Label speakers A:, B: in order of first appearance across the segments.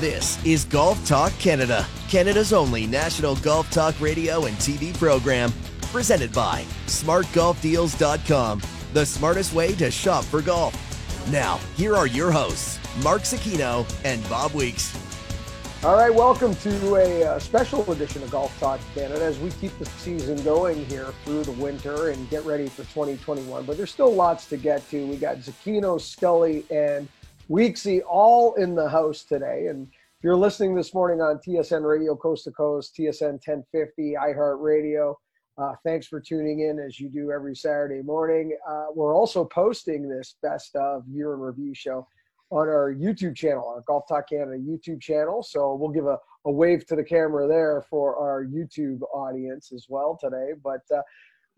A: This is Golf Talk Canada, Canada's only national golf talk radio and TV program. Presented by smartgolfdeals.com, the smartest way to shop for golf. Now, here are your hosts, Mark Zecchino and Bob Weeks.
B: All right, welcome to a uh, special edition of Golf Talk Canada as we keep the season going here through the winter and get ready for 2021. But there's still lots to get to. We got Zecchino, Scully, and Weeksy all in the house today. And if you're listening this morning on TSN Radio Coast to Coast, TSN 1050, iHeartRadio, uh, thanks for tuning in as you do every Saturday morning. Uh, we're also posting this best of year in review show on our YouTube channel, our Golf Talk Canada YouTube channel. So we'll give a, a wave to the camera there for our YouTube audience as well today. But uh,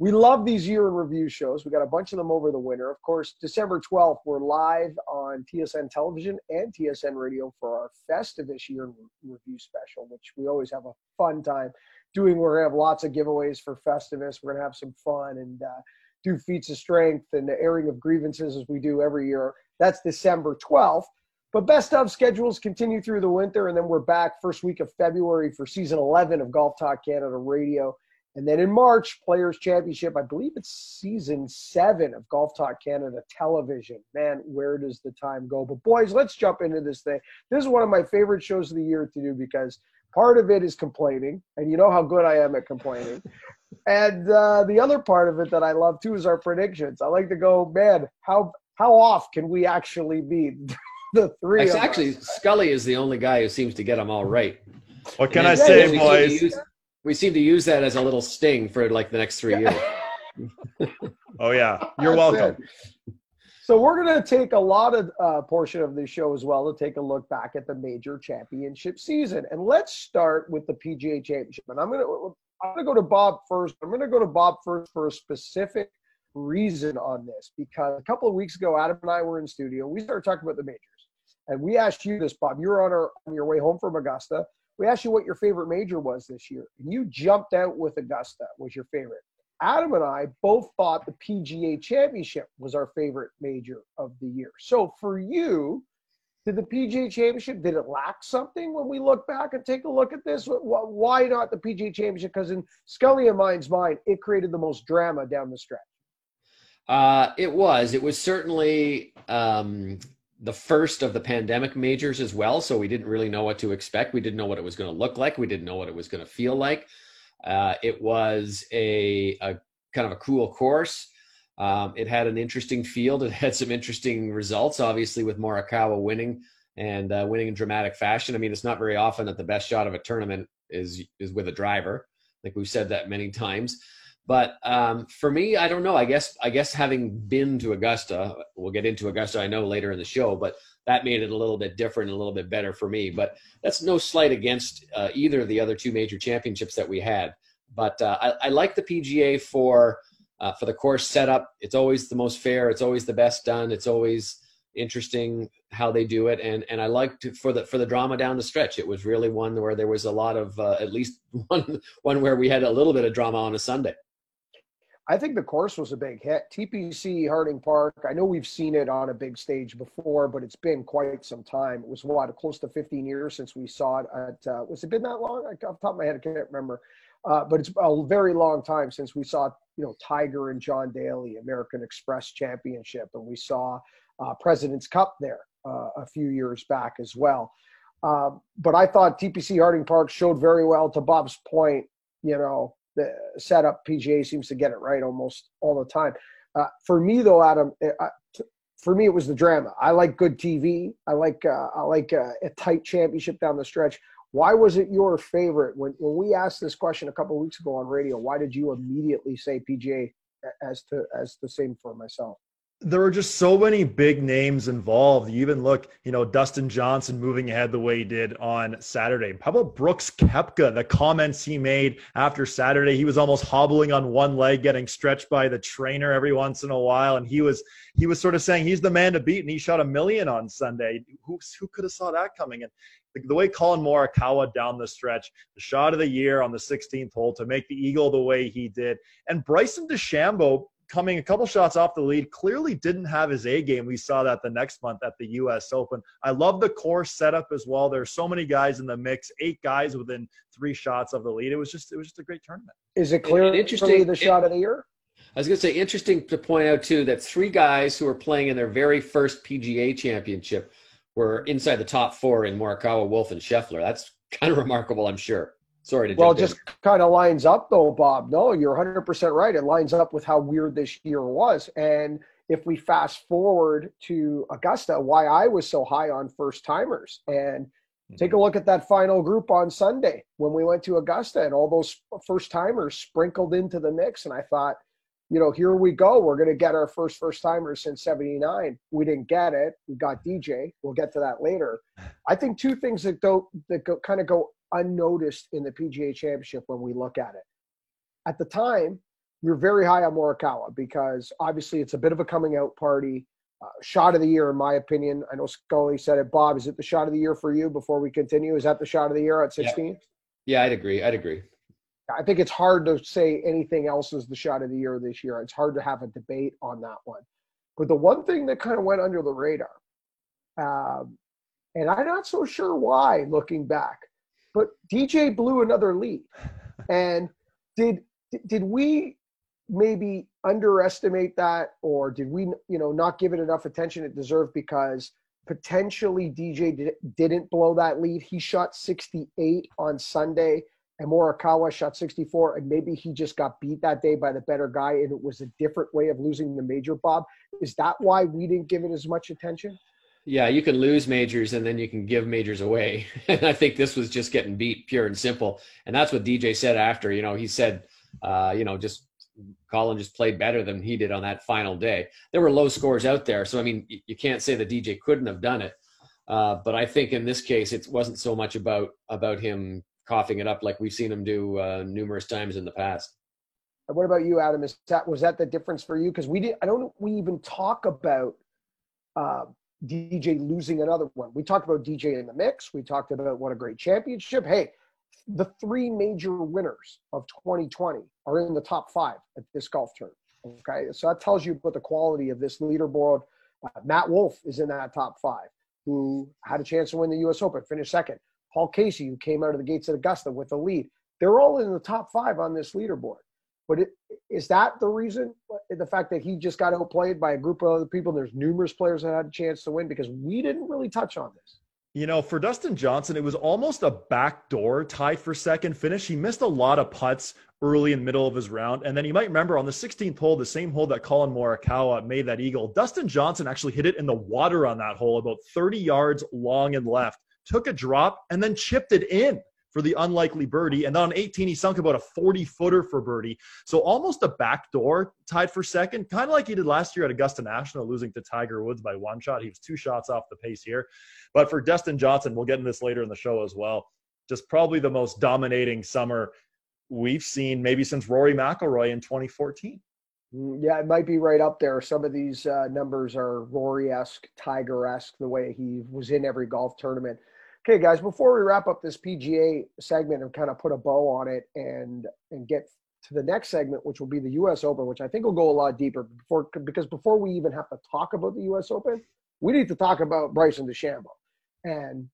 B: we love these year in review shows. We got a bunch of them over the winter. Of course, December 12th, we're live on TSN television and TSN radio for our Festivus year in review special, which we always have a fun time doing. We're going to have lots of giveaways for Festivus. We're going to have some fun and uh, do feats of strength and the airing of grievances as we do every year. That's December 12th. But best of schedules continue through the winter, and then we're back first week of February for season 11 of Golf Talk Canada Radio. And then in March, Players Championship, I believe it's season seven of Golf Talk Canada television. Man, where does the time go? But boys, let's jump into this thing. This is one of my favorite shows of the year to do because part of it is complaining, and you know how good I am at complaining. and uh, the other part of it that I love too is our predictions. I like to go, man, how how off can we actually be? the three.
C: actually, Scully is the only guy who seems to get them all right.
D: What can and I say, boys?
C: We seem to use that as a little sting for like the next three years.
D: oh yeah, you're welcome.
B: So we're going to take a lot of uh, portion of the show as well to take a look back at the major championship season, and let's start with the PGA Championship. And I'm going to I'm going to go to Bob first. I'm going to go to Bob first for a specific reason on this because a couple of weeks ago, Adam and I were in studio. We started talking about the majors, and we asked you this, Bob. You were on, our, on your way home from Augusta we asked you what your favorite major was this year, and you jumped out with Augusta was your favorite. Adam and I both thought the PGA Championship was our favorite major of the year. So for you, did the PGA Championship did it lack something when we look back and take a look at this? Why not the PGA Championship? Because in Scully and mine's mind, it created the most drama down the stretch.
C: Uh, it was. It was certainly um, the first of the pandemic majors as well. So we didn't really know what to expect. We didn't know what it was going to look like. We didn't know what it was going to feel like. Uh, it was a, a, kind of a cool course. Um, it had an interesting field. It had some interesting results, obviously, with Morikawa winning and uh, winning in dramatic fashion. I mean, it's not very often that the best shot of a tournament is is with a driver. Think we've said that many times. But um, for me, I don't know. I guess I guess having been to Augusta, we'll get into Augusta. I know later in the show, but that made it a little bit different, a little bit better for me. But that's no slight against uh, either of the other two major championships that we had. But uh, I, I, like the PGA for uh, for the course setup. It's always the most fair. It's always the best done. It's always interesting how they do it, and and I liked for the for the drama down the stretch. It was really one where there was a lot of uh, at least one one where we had a little bit of drama on a Sunday.
B: I think the course was a big hit. TPC Harding Park. I know we've seen it on a big stage before, but it's been quite some time. It was what close to 15 years since we saw it. At uh, was it been that long? Off the top of my head, I can't remember. Uh, but it's a very long time since we saw you know Tiger and John Daly American Express Championship, and we saw uh, President's Cup there uh, a few years back as well. Uh, but I thought TPC Harding Park showed very well. To Bob's point, you know, the setup PGA seems to get it right almost all the time. Uh, for me though, Adam, it, uh, for me it was the drama. I like good TV. I like uh, I like uh, a tight championship down the stretch. Why was it your favorite when when we asked this question a couple weeks ago on radio? Why did you immediately say PGA as to as the same for myself?
D: There were just so many big names involved. You even look, you know, Dustin Johnson moving ahead the way he did on Saturday. How about Brooks Koepka? The comments he made after Saturday, he was almost hobbling on one leg, getting stretched by the trainer every once in a while, and he was he was sort of saying he's the man to beat, and he shot a million on Sunday. Who who could have saw that coming? And the, the way Collin Morikawa down the stretch, the shot of the year on the 16th hole to make the eagle the way he did, and Bryson DeChambeau coming a couple shots off the lead, clearly didn't have his A game. We saw that the next month at the U.S. Open. I love the course setup as well. There's so many guys in the mix, eight guys within three shots of the lead. It was just it was just a great tournament.
B: Is it clear interesting the shot of the year?
C: I was going to say interesting to point out too that three guys who are playing in their very first PGA championship were inside the top four in Morikawa, Wolff, and Scheffler. That's kind of remarkable, I'm sure. Sorry to
B: well, it just kind of lines up though, Bob. No, you're 100% right. It lines up with how weird this year was. And if we fast forward to Augusta, why I was so high on first timers and take a mm-hmm. look at that final group on Sunday when we went to Augusta and all those first timers sprinkled into the mix. And I thought, you know, here we go. We're going to get our first first timers since 79. We didn't get it. We got DJ. We'll get to that later. I think two things that go that go, kind of go unnoticed in the PGA Championship when we look at it. At the time, we were very high on Morikawa because obviously it's a bit of a coming out party. Uh, shot of the year, in my opinion. I know Scully said it. Bob, is it the shot of the year for you before we continue? Is that the shot of the year at 16?
C: Yeah, yeah I'd agree. I'd agree.
B: I think it's hard to say anything else is the shot of the year this year. It's hard to have a debate on that one. But the one thing that kind of went under the radar, um, and I'm not so sure why looking back, but DJ blew another lead. And did did we maybe underestimate that, or did we you know not give it enough attention it deserved because potentially DJ did, didn't blow that lead. He shot 68 on Sunday, and Morikawa shot 64, and maybe he just got beat that day by the better guy, and it was a different way of losing the major. Bob, is that why we didn't give it as much attention?
C: Yeah, you can lose majors and then you can give majors away. And I think this was just getting beat pure and simple. And that's what DJ said after. You know, he said, uh, you know, just Collin just played better than he did on that final day. There were low scores out there. So, I mean, you can't say that DJ couldn't have done it. Uh, but I think in this case, it wasn't so much about about him coughing it up like we've seen him do uh, numerous times in the past.
B: What about you, Adam? Is that was that the difference for you? Because we did. I don't. We even talk about uh, DJ losing another one. We talked about DJ in the mix. We talked about what a great championship. Hey, the three major winners of 2020 are in the top five at this golf tournament. Okay, so that tells you about the quality of this leaderboard. Uh, Matt Wolff is in that top five, who had a chance to win the U.S. Open, finished second. Paul Casey, who came out of the gates at Augusta with the lead. They're all in the top five on this leaderboard. But it, is that the reason? Uh, the fact that he just got outplayed by a group of other people. There's numerous players that had a chance to win because we didn't really touch on this.
D: You know, for Dustin Johnson, it was almost a backdoor tied for second finish. He missed a lot of putts early and middle of his round. And then you might remember on the 16th hole, the same hole that Collin Morikawa made that eagle, Dustin Johnson actually hit it in the water on that hole, about 30 yards long and left, took a drop, and then chipped it in for the unlikely birdie. And then on 18, he sunk about a 40 footer for birdie. So almost a backdoor tied for second, kind of like he did last year at Augusta National, losing to Tiger Woods by one shot. He was two shots off the pace here. But for Dustin Johnson, we'll get into this later in the show as well. Just probably the most dominating summer we've seen maybe since Rory McIlroy in 2014.
B: Mm, yeah, it might be right up there. Some of these uh, numbers are Rory-esque, Tiger-esque, the way he was in every golf tournament. Okay, guys, before we wrap up this PGA segment and kind of put a bow on it and and get to the next segment, which will be the U.S. Open, which I think will go a lot deeper before because before we even have to talk about the U.S. Open, we need to talk about Bryson DeChambeau and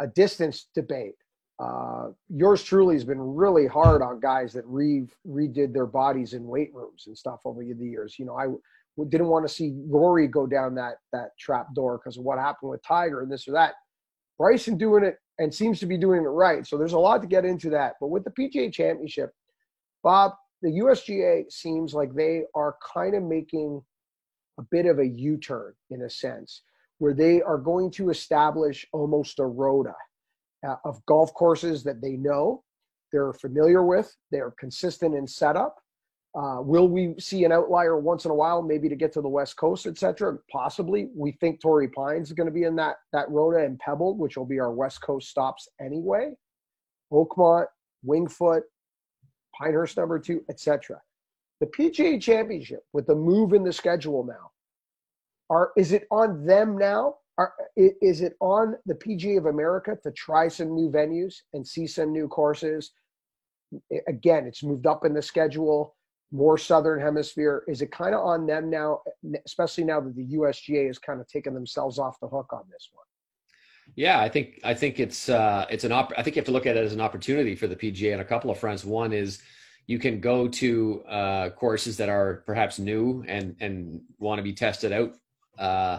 B: a distance debate. Uh, yours truly has been really hard on guys that re redid their bodies in weight rooms and stuff over the years. You know, I didn't want to see Rory go down that that trap door because of what happened with Tiger and this or that. Bryson doing it and seems to be doing it right. So there's a lot to get into that. But with the PGA Championship, Bob, the USGA seems like they are kind of making a bit of a U-turn in a sense, where they are going to establish almost a rota uh, of golf courses that they know, they're familiar with, they're consistent in setup, uh, will we see an outlier once in a while, maybe to get to the West Coast, etc.? Possibly. We think Torrey Pines is going to be in that that Rota and Pebble, which will be our West Coast stops anyway. Oakmont, Wingfoot, Pinehurst number two, etc. The PGA Championship with the move in the schedule now, are is it on them now? Are, is it on the PGA of America to try some new venues and see some new courses? Again, it's moved up in the schedule more southern hemisphere. Is it kind of on them now, especially now that the USGA has kind of taken themselves off the hook on this one?
C: Yeah, I think I think it's uh, it's an op- I think you have to look at it as an opportunity for the PGA on a couple of fronts. One is you can go to uh, courses that are perhaps new and and want to be tested out uh,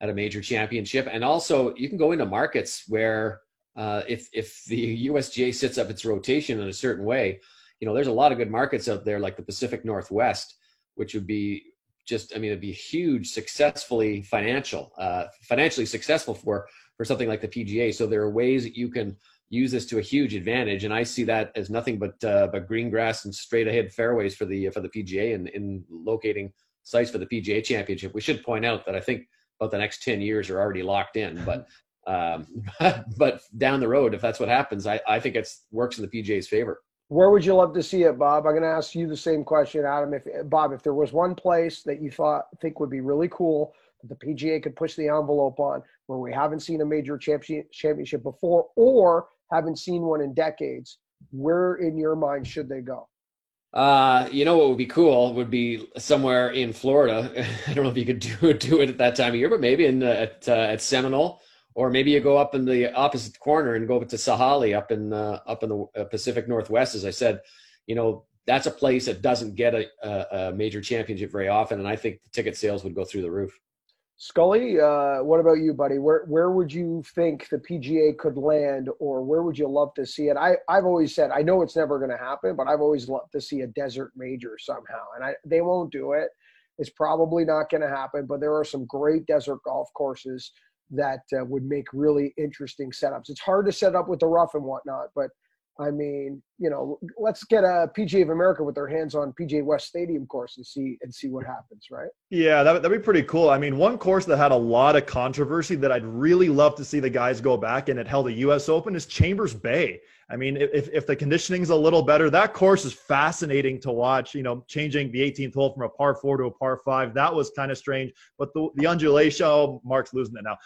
C: at a major championship, and also you can go into markets where uh, if if the USGA sets up its rotation in a certain way, you know, there's a lot of good markets out there like the Pacific Northwest, which would be just, I mean, it'd be huge, successfully financial, uh, financially successful for for something like the PGA. So there are ways that you can use this to a huge advantage, and I see that as nothing but uh, but green grass and straight ahead fairways for the for the PGA and in locating sites for the PGA Championship. We should point out that I think about the next ten years are already locked in, but. Um, but down the road, if that's what happens, I, I think it works in the PGA's favor.
B: Where would you love to see it, Bob? I'm going to ask you the same question, Adam. If Bob, if there was one place that you thought think would be really cool that the PGA could push the envelope on, where we haven't seen a major championship before, or haven't seen one in decades, where in your mind should they go?
C: Uh, you know what would be cool would be somewhere in Florida. I don't know if you could do do it at that time of year, but maybe in uh, at uh, at Seminole or maybe you go up in the opposite corner and go to Sahalee up in uh, up in the uh, Pacific Northwest. As I said, you know that's a place that doesn't get a, a, major championship very often, and I think the ticket sales would go through the roof.
B: Scully, uh, what about you, buddy? Where where would you think the PGA could land, or where would you love to see it? I I've always said I know it's never going to happen, but I've always loved to see a desert major somehow, and I they won't do it. It's probably not going to happen, but there are some great desert golf courses that uh, would make really interesting setups. It's hard to set up with the rough and whatnot, but I mean, you know, let's get a PGA of America with their hands on PGA West Stadium course and see and see what happens, right?
D: Yeah, that, that'd be pretty cool. I mean, one course that had a lot of controversy that I'd really love to see the guys go back and it held a U.S. Open is Chambers Bay. I mean, if, if the conditioning's a little better, that course is fascinating to watch. You know, changing the 18th hole from a par four to a par five, that was kind of strange. But the, the undulation, oh, Mark's losing it now.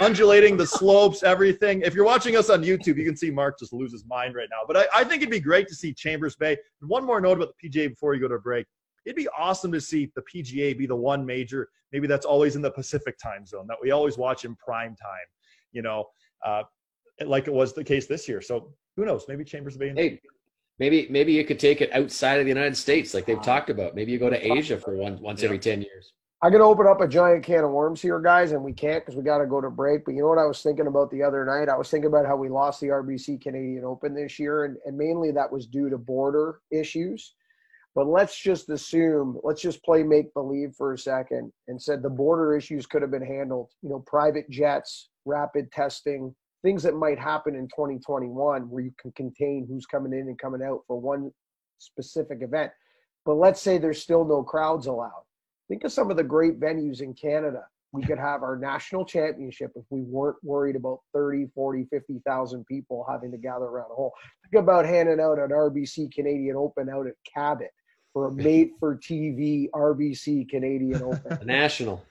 D: undulating, the slopes, everything. If you're watching us on YouTube, you can see Mark just lose his mind right now. But I, I think it'd be great to see Chambers Bay. One more note about the PGA before you go to a break. It'd be awesome to see the PGA be the one major, maybe that's always in the Pacific time zone, that we always watch in prime time. You know, uh, like it was the case this year. So who knows? Maybe Chambers Bay.
C: Hey, maybe maybe you could take it outside of the United States, like they've talked about. Maybe you go to Asia for one once yeah. every ten years.
B: I'm gonna open up a giant can of worms here, guys, and we can't because we got to go to break. But you know what I was thinking about the other night? I was thinking about how we lost the RBC Canadian Open this year, and, and mainly that was due to border issues. But let's just assume, let's just play make believe for a second, and said the border issues could have been handled. You know, private jets, rapid testing, things that might happen in 2021 where you can contain who's coming in and coming out for one specific event. But let's say there's still no crowds allowed. Think of some of the great venues in Canada. We could have our national championship if we weren't worried about 30, 40, 50,000 people having to gather around a hole. Think about handing out an RBC Canadian Open out at Cabot for a made for TV RBC Canadian Open.
C: national.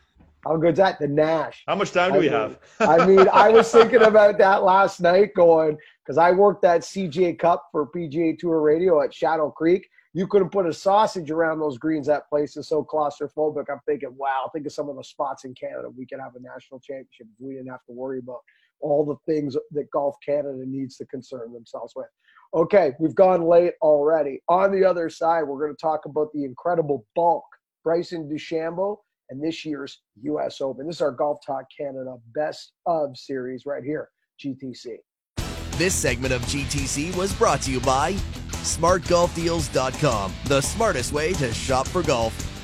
B: How good's that? The Nash.
D: How much time do I we
B: mean,
D: have?
B: I mean, I was thinking about that last night going, because I worked that CJ Cup for PGA Tour Radio at Shadow Creek. You couldn't put a sausage around those greens. That place is so claustrophobic. I'm thinking, wow, think of some of the spots in Canada we could have a national championship if we didn't have to worry about all the things that Golf Canada needs to concern themselves with. Okay, we've gone late already. On the other side, we're going to talk about the incredible bulk. Bryson DeChambeau and this year's U.S. Open. This is our Golf Talk Canada Best of series right here, GTC.
A: This segment of GTC was brought to you by SmartGolfDeals.com, the smartest way to shop for golf.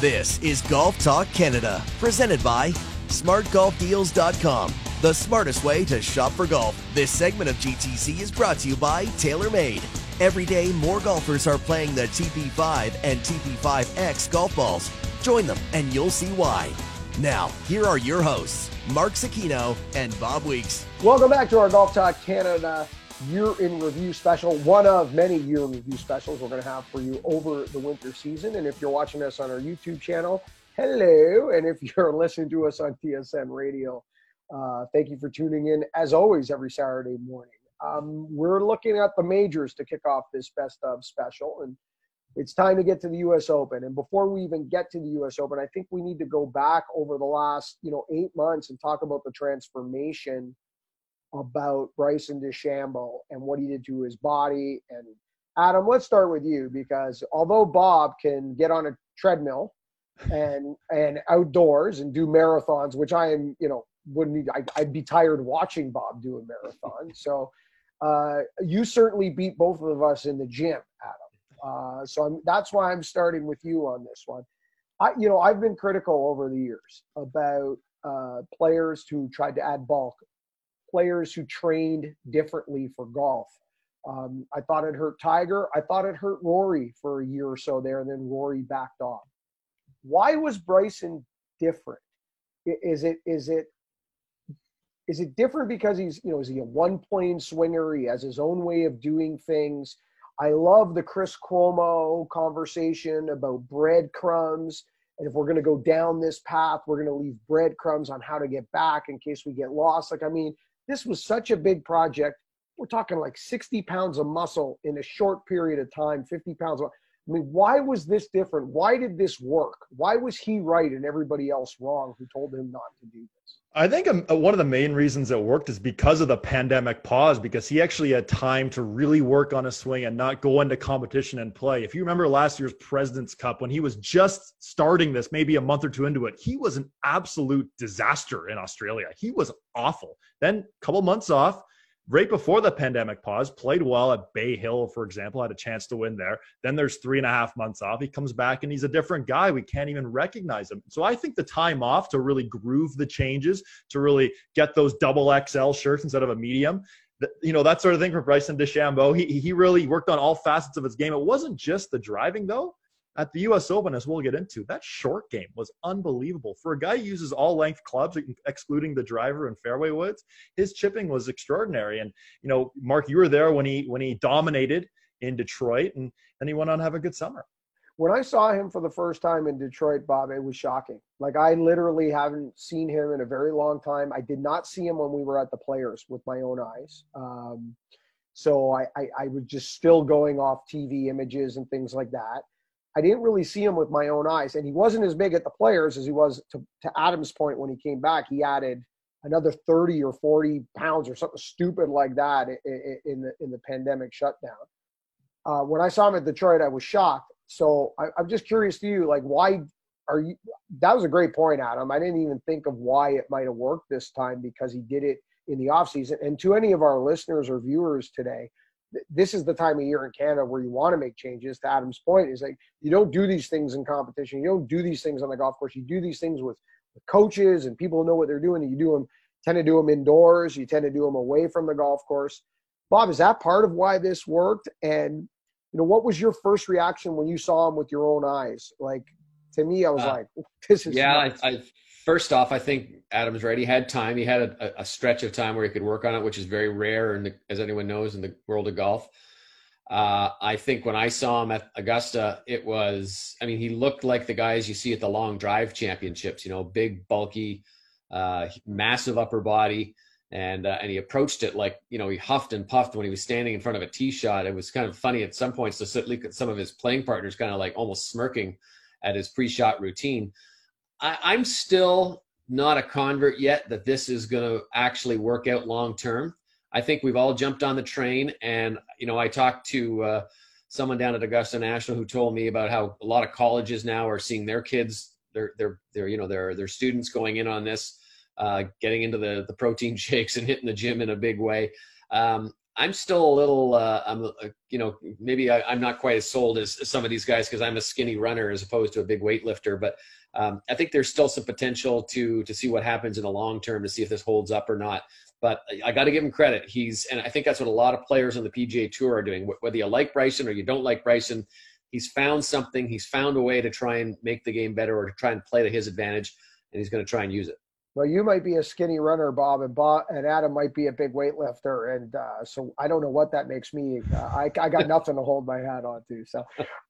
A: This is Golf Talk Canada, presented by SmartGolfDeals.com, the smartest way to shop for golf. This segment of GTC is brought to you by TaylorMade. Every day, more golfers are playing the TP5 and TP5X golf balls. Join them, and you'll see why. Now, here are your hosts, Mark Zecchino and Bob Weeks.
B: Welcome back to our Golf Talk Canada year in review special, one of many year in review specials we're going to have for you over the winter season. And if you're watching us on our YouTube channel, hello. And if you're listening to us on TSN Radio, uh, thank you for tuning in as always every Saturday morning. Um, we're looking at the majors to kick off this best of special, and it's time to get to the U.S. Open. And before we even get to the U.S. Open, I think we need to go back over the last you know eight months and talk about the transformation about Bryson DeChambeau and what he did to his body. And Adam, let's start with you because although Bob can get on a treadmill and and outdoors and do marathons, which I am, you know, wouldn't I, I'd be tired watching Bob do a marathon. So uh, you certainly beat both of us in the gym, Adam. Uh, so I'm, that's why I'm starting with you on this one. I, you know, I've been critical over the years about uh, players who tried to add bulk players who trained differently for golf. Um, I thought it hurt Tiger. I thought it hurt Rory for a year or so there, and then Rory backed off. Why was Bryson different? Is it is it is it different because he's you know is he a one plane swinger? He has his own way of doing things. I love the Chris Como conversation about breadcrumbs. And if we're going to go down this path, we're going to leave breadcrumbs on how to get back in case we get lost. Like, I mean, this was such a big project. We're talking like 60 pounds of muscle in a short period of time, 50 pounds. Of, I mean, why was this different? Why did this work? Why was he right and everybody else wrong who told him not to do this?
D: I think um, one of the main reasons it worked is because of the pandemic pause, because he actually had time to really work on a swing and not go into competition and play. If you remember last year's President's Cup, when he was just starting this, maybe a month or two into it, he was an absolute disaster in Australia. He was awful. Then a couple months off, right before the pandemic pause, played well at Bay Hill, for example, had a chance to win there. Then there's three and a half months off. He comes back and he's a different guy. We can't even recognize him. So I think the time off to really groove the changes, to really get those double XL shirts instead of a medium. You know, that sort of thing for Bryson DeChambeau. He, he really worked on all facets of his game. It wasn't just the driving, though at the U.S. Open, as we'll get into, that short game was unbelievable. For a guy who uses all length clubs, excluding the driver and fairway woods, his chipping was extraordinary. And you know, Mark, you were there when he when he dominated in Detroit, and then he went on to have a good summer.
B: When I saw him for the first time in Detroit, Bob, it was shocking. Like I literally haven't seen him in a very long time. I did not see him when we were at the Players with my own eyes. Um, so I, I, I was just still going off TV images and things like that. I didn't really see him with my own eyes, and he wasn't as big at the players as he was to, to Adam's point when he came back. He added another 30 or 40 pounds or something stupid like that in, the in the pandemic shutdown. Uh, when I saw him at Detroit, I was shocked. So I, I'm just curious to you, like, why are you? That was a great point, Adam. I didn't even think of why it might have worked this time because he did it in the offseason. And to any of our listeners or viewers today, this is the time of year in Canada where you want to make changes. To Adam's point, is like you don't do these things in competition. You don't do these things on the golf course. You do these things with, with coaches and people who know what they're doing. And you do them tend to do them indoors. You tend to do them away from the golf course. Bob, is that part of why this worked? And you know, what was your first reaction when you saw him with your own eyes? Like to me, I was uh, like, "This is
C: yeah." I, I, first off, I think Adam's right. He had time. He had a, a, stretch of time where he could work on it, which is very rare, and as anyone knows, in the world of golf. Uh, I think when I saw him at Augusta, it was. I mean, he looked like the guys you see at the long drive championships. You know, big, bulky, uh, massive upper body, and uh, and he approached it like you know he huffed and puffed when he was standing in front of a tee shot. It was kind of funny at some points to look at some of his playing partners, kind of like almost smirking at his pre-shot routine. I, I'm still not a convert yet that this is going to actually work out long term. I think we've all jumped on the train, and you know, I talked to uh, someone down at Augusta National who told me about how a lot of colleges now are seeing their kids, their their their you know their their students going in on this, uh, getting into the the protein shakes and hitting the gym in a big way. Um, I'm still a little, uh, I'm, uh, you know, maybe I, am not quite as sold as some of these guys because I'm a skinny runner as opposed to a big weightlifter. But um, I think there's still some potential to to see what happens in the long term to see if this holds up or not. But I got to give him credit. He's, and I think that's what a lot of players on the PGA Tour are doing. Whether you like Bryson or you don't like Bryson, he's found something. He's found a way to try and make the game better or to try and play to his advantage. and he's going to try and use it.
B: Well, you might be a skinny runner, Bob, and Bob and Adam might be a big weightlifter, and uh, so I don't know what that makes me. Uh, I, I got nothing to hold my hat on to. So,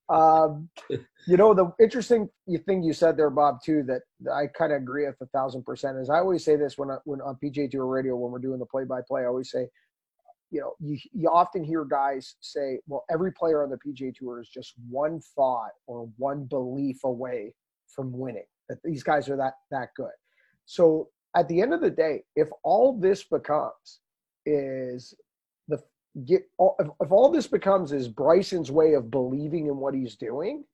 B: um, you know, the interesting thing you said there, Bob, too, that I kind of agree with a thousand percent is I always say this when I, when on PGA Tour Radio when we're doing the play-by-play, I always say, you know, you you often hear guys say, well, every player on the PGA Tour is just one thought or one belief away from winning. That these guys are that that good so at the end of the day, if all this becomes is the get if, if all this becomes is Bryson's way of believing in what he's doing,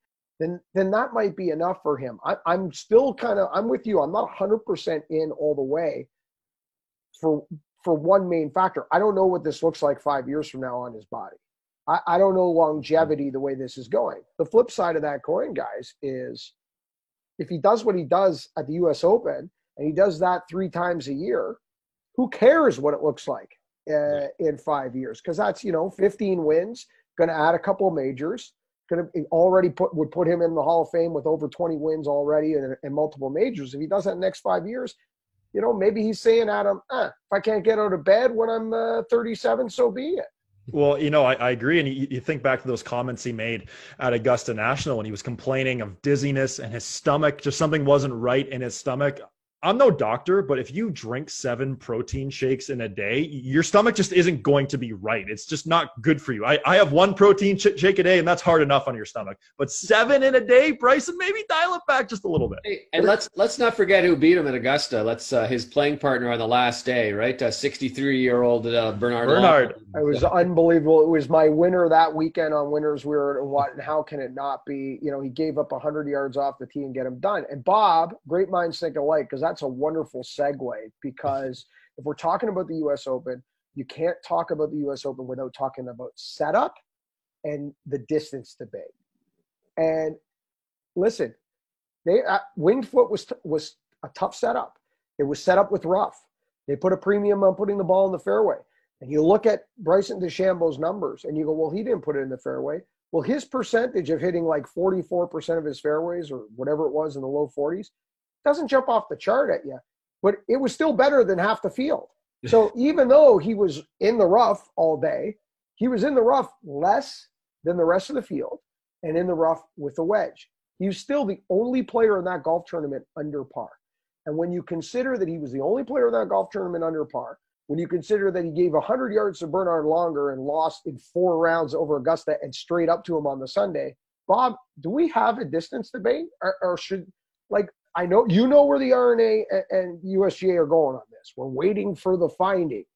B: then then that might be enough for him. I, I'm still kind of I'm with you. I'm not 100% in all the way for for one main factor. I don't know what this looks like five years from now on his body. I, I don't know longevity the way this is going. The flip side of that coin, guys, is if he does what he does at the U.S. Open and he does that three times a year, who cares what it looks like uh, in five years? Because that's you know 15 wins, going to add a couple of majors, going to already put would put him in the Hall of Fame with over 20 wins already and, and multiple majors. If he does that next five years, you know maybe he's saying, Adam, eh, if I can't get out of bed when I'm uh, 37, so be it.
D: Well, you know, I, I agree. And you, you, think back to those comments he made at Augusta National when he was complaining of dizziness and his stomach, just something wasn't right in his stomach. I'm no doctor, but if you drink seven protein shakes in a day, your stomach just isn't going to be right. It's just not good for you. I, I have one protein sh- shake a day, and that's hard enough on your stomach. But seven in a day, Bryson, maybe dial it back just a little bit.
C: Hey, and let's let's not forget who beat him at Augusta. Let's uh, his playing partner on the last day, right? 63 year old uh, Bernhard.
D: Bernhard.
B: It was unbelievable. It was my winner that weekend on Winners. We were what? And how can it not be? You know, he gave up 100 yards off the tee and get him done. And Bob, great minds think alike, because that's a wonderful segue because if we're talking about the US Open, you can't talk about the US Open without talking about setup and the distance debate. And listen, they uh, Winged Foot was t- was a tough setup. It was set up with rough. They put a premium on putting the ball in the fairway. And you look at Bryson DeChambeau's numbers and you go, well, he didn't put it in the fairway. Well, his percentage of hitting like 44% of his fairways or whatever it was in the low 40s doesn't jump off the chart at you, but it was still better than half the field. So even though he was in the rough all day, he was in the rough less than the rest of the field and in the rough with a wedge. He was still the only player in that golf tournament under par. And when you consider that he was the only player in that golf tournament under par, when you consider that he gave 100 yards to Bernhard Langer and lost in four rounds over Augusta and straight up to him on the Sunday, Bob, do we have a distance debate, or, or should like I know you know where the R&A and, USGA are going on this. We're waiting for the findings.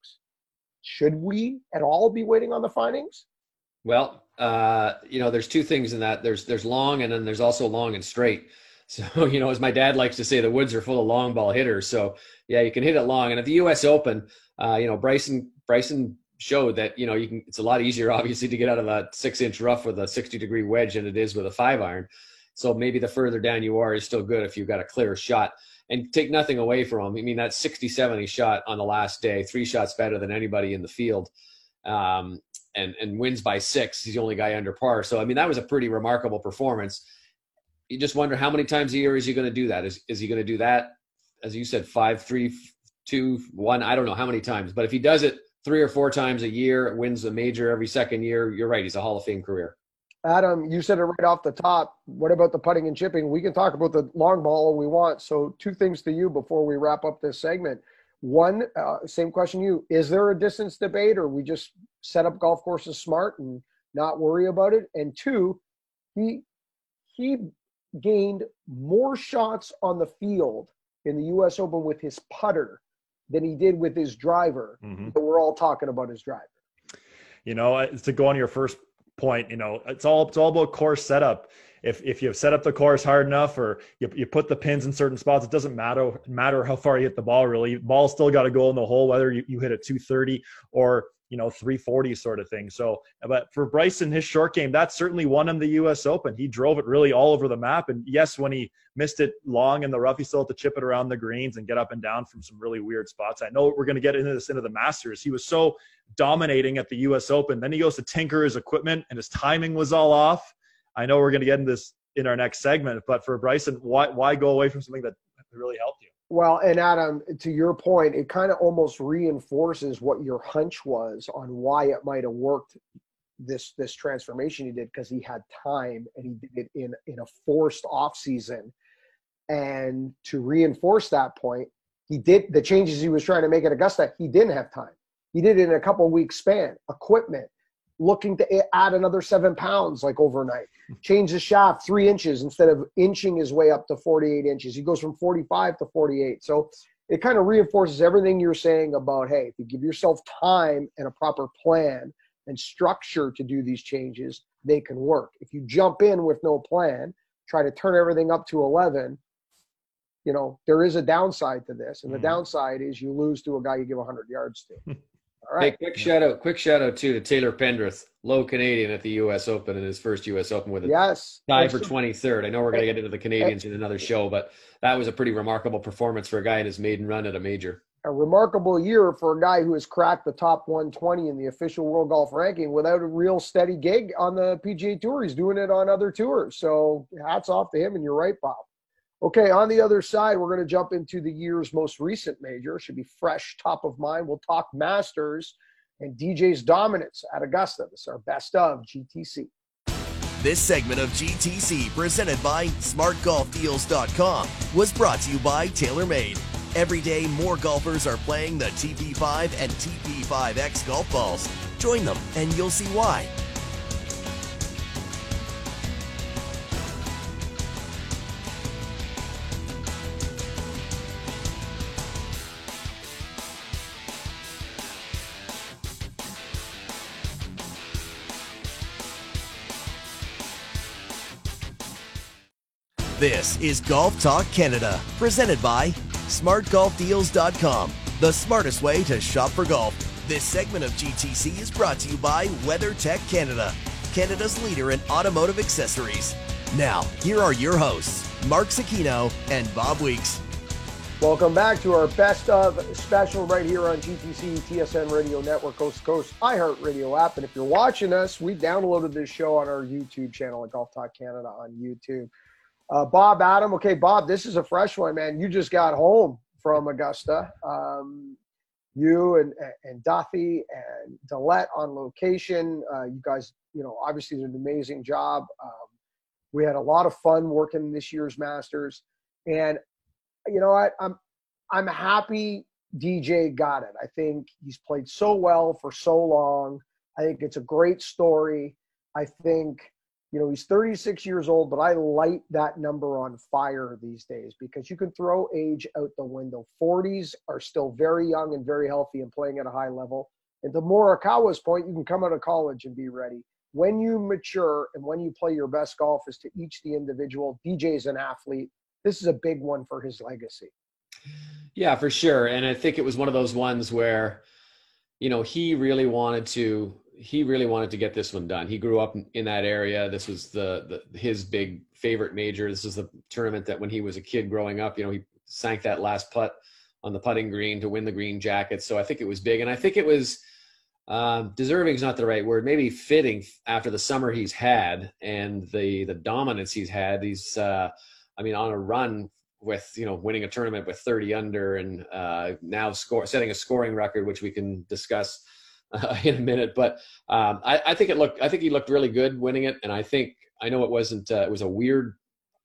B: Should we at all be waiting on the findings?
C: Well, uh, you know, there's two things in that. There's there's long and then there's also long and straight. So, you know, as my dad likes to say, the woods are full of long ball hitters. So, yeah, you can hit it long. And at the U.S. Open, uh, you know, Bryson Bryson showed that you know you can. It's a lot easier, obviously, to get out of a six inch rough with a 60 degree wedge than it is with a five iron. So maybe the further down you are is still good if you've got a clear shot. And take nothing away from him. I mean, that 60 70 shot on the last day, three shots better than anybody in the field. Um, and, and wins by six. He's the only guy under par. So, I mean, that was a pretty remarkable performance you just wonder how many times a year is he going to do that? Is is he going to do that? As you said, five, three, two, one. I don't know how many times, but if he does it three or four times a year, wins a major every second year, you're right. He's a Hall of Fame career.
B: Adam, you said it right off the top. What about the putting and chipping? We can talk about the long ball all we want. So, two things to you before we wrap up this segment. One, uh, same question you: Is there a distance debate, or we just set up golf courses smart and not worry about it? And two, he he gained more shots on the field in the U.S. Open with his putter than he did with his driver. Mm-hmm. But we're all talking about his driver.
D: You know, to go on your first point, you know, it's all it's all about course setup. If if you set up the course hard enough, or you, you put the pins in certain spots, it doesn't matter matter how far you hit the ball. Really, ball still got to go in the hole, whether you, you hit it 230 or you know 340 sort of thing. So but for bryson his short game that certainly won him the us open. He drove it really all over the map. And yes when he missed it long in the rough he still had to chip it around the greens and get up and down from some really weird spots. I know we're going to get into this into the masters. He was so dominating at the us open. Then he goes to tinker his equipment and his timing was all off. I know we're going to get into this in our next segment but for bryson why, why go away from something that really helped you.
B: Well, and Adam, to your point, it kind of almost reinforces what your hunch was on why it might have worked this this transformation he did because he had time and he did it in in a forced off season. And to reinforce that point, he did the changes he was trying to make at Augusta. He didn't have time. He did it in a couple weeks span. Equipment, looking to add another seven pounds like overnight. Change the shaft three inches instead of inching his way up to 48 inches. He goes from 45 to 48. So it kind of reinforces everything you're saying about hey, if you give yourself time and a proper plan and structure to do these changes, they can work. If you jump in with no plan, try to turn everything up to 11, you know, there is a downside to this. And the mm-hmm. downside is you lose to a guy you give 100 yards to.
C: All right. Hey, quick shout out, quick shout out too to Taylor Pendrith, low Canadian at the U.S. Open in his first U.S. Open with a
B: yes
C: tie for 23rd. I know we're going to get into the Canadians in another show, but that was a pretty remarkable performance for a guy in his maiden run at a major.
B: A remarkable year for a guy who has cracked the top 120 in the official world golf ranking without a real steady gig on the PGA Tour. He's doing it on other tours. So hats off to him. And you're right, Bob. Okay, on the other side, we're going to jump into the year's most recent major. Should be fresh, top of mind. We'll talk Masters and DJ's dominance at Augusta. This is our best of GTC.
A: This segment of GTC, presented by SmartGolfDeals.com, was brought to you by TaylorMade. Every day, more golfers are playing the TP5 and TP5X golf balls. Join them, and you'll see why. This is Golf Talk Canada, presented by SmartGolfDeals.com, the smartest way to shop for golf. This segment of GTC is brought to you by WeatherTech Canada, Canada's leader in automotive accessories. Now, here are your hosts, Mark Zecchino and Bob Weeks.
B: Welcome back to our best of special right here on GTC TSN Radio Network, Coast to Coast, iHeartRadio app. And if you're watching us, we downloaded this show on our YouTube channel at Golf Talk Canada on YouTube. Uh, Bob Adam, okay, Bob, this is a fresh one, man. You just got home from Augusta. Um, you and and Duffy and Dillette on location. Uh, you guys, you know, obviously did an amazing job. Um, we had a lot of fun working this year's Masters, and you know what? I'm I'm happy DJ got it. I think he's played so well for so long. I think it's a great story. I think you know, he's 36 years old, but I light that number on fire these days because you can throw age out the window. 40s are still very young and very healthy and playing at a high level. And to Morikawa's point, you can come out of college and be ready. When you mature and when you play your best golf is to each the individual. DJ's an athlete. This is a big one for his legacy.
C: Yeah, for sure. And I think it was one of those ones where, you know, he really wanted to he really wanted to get this one done. He grew up in that area. This was the, the his big favorite major. This is the tournament that when he was a kid growing up, you know, he sank that last putt on the putting green to win the green jacket. So I think it was big, and I think it was um, deserving is not the right word. Maybe fitting after the summer he's had and the the dominance he's had. He's, uh, I mean, on a run with you know winning a tournament with 30 under and uh, now score setting a scoring record, which we can discuss uh, in a minute. But um, I, I, think it looked. I think he looked really good winning it, and I think I know it wasn't. Uh, it was a weird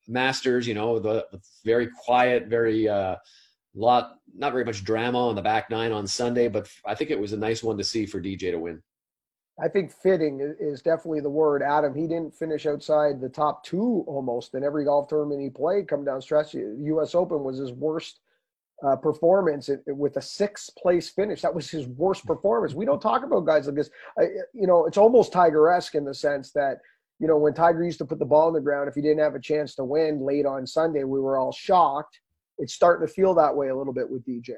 C: Masters. You know, the, the very quiet, very uh, lot, not very much drama on the back nine on Sunday. But I think it was a nice one to see for DJ to win.
B: I think fitting is definitely the word. Adam, he didn't finish outside the top two almost in every golf tournament he played. Come down stretch, U.S. Open was his worst uh, performance with a sixth place finish. That was his worst performance. We don't talk about guys like this. You know, it's almost Tiger esque in the sense that, you know, when Tiger used to put the ball in the ground, if he didn't have a chance to win late on Sunday, we were all shocked. It's starting to feel that way a little bit with DJ.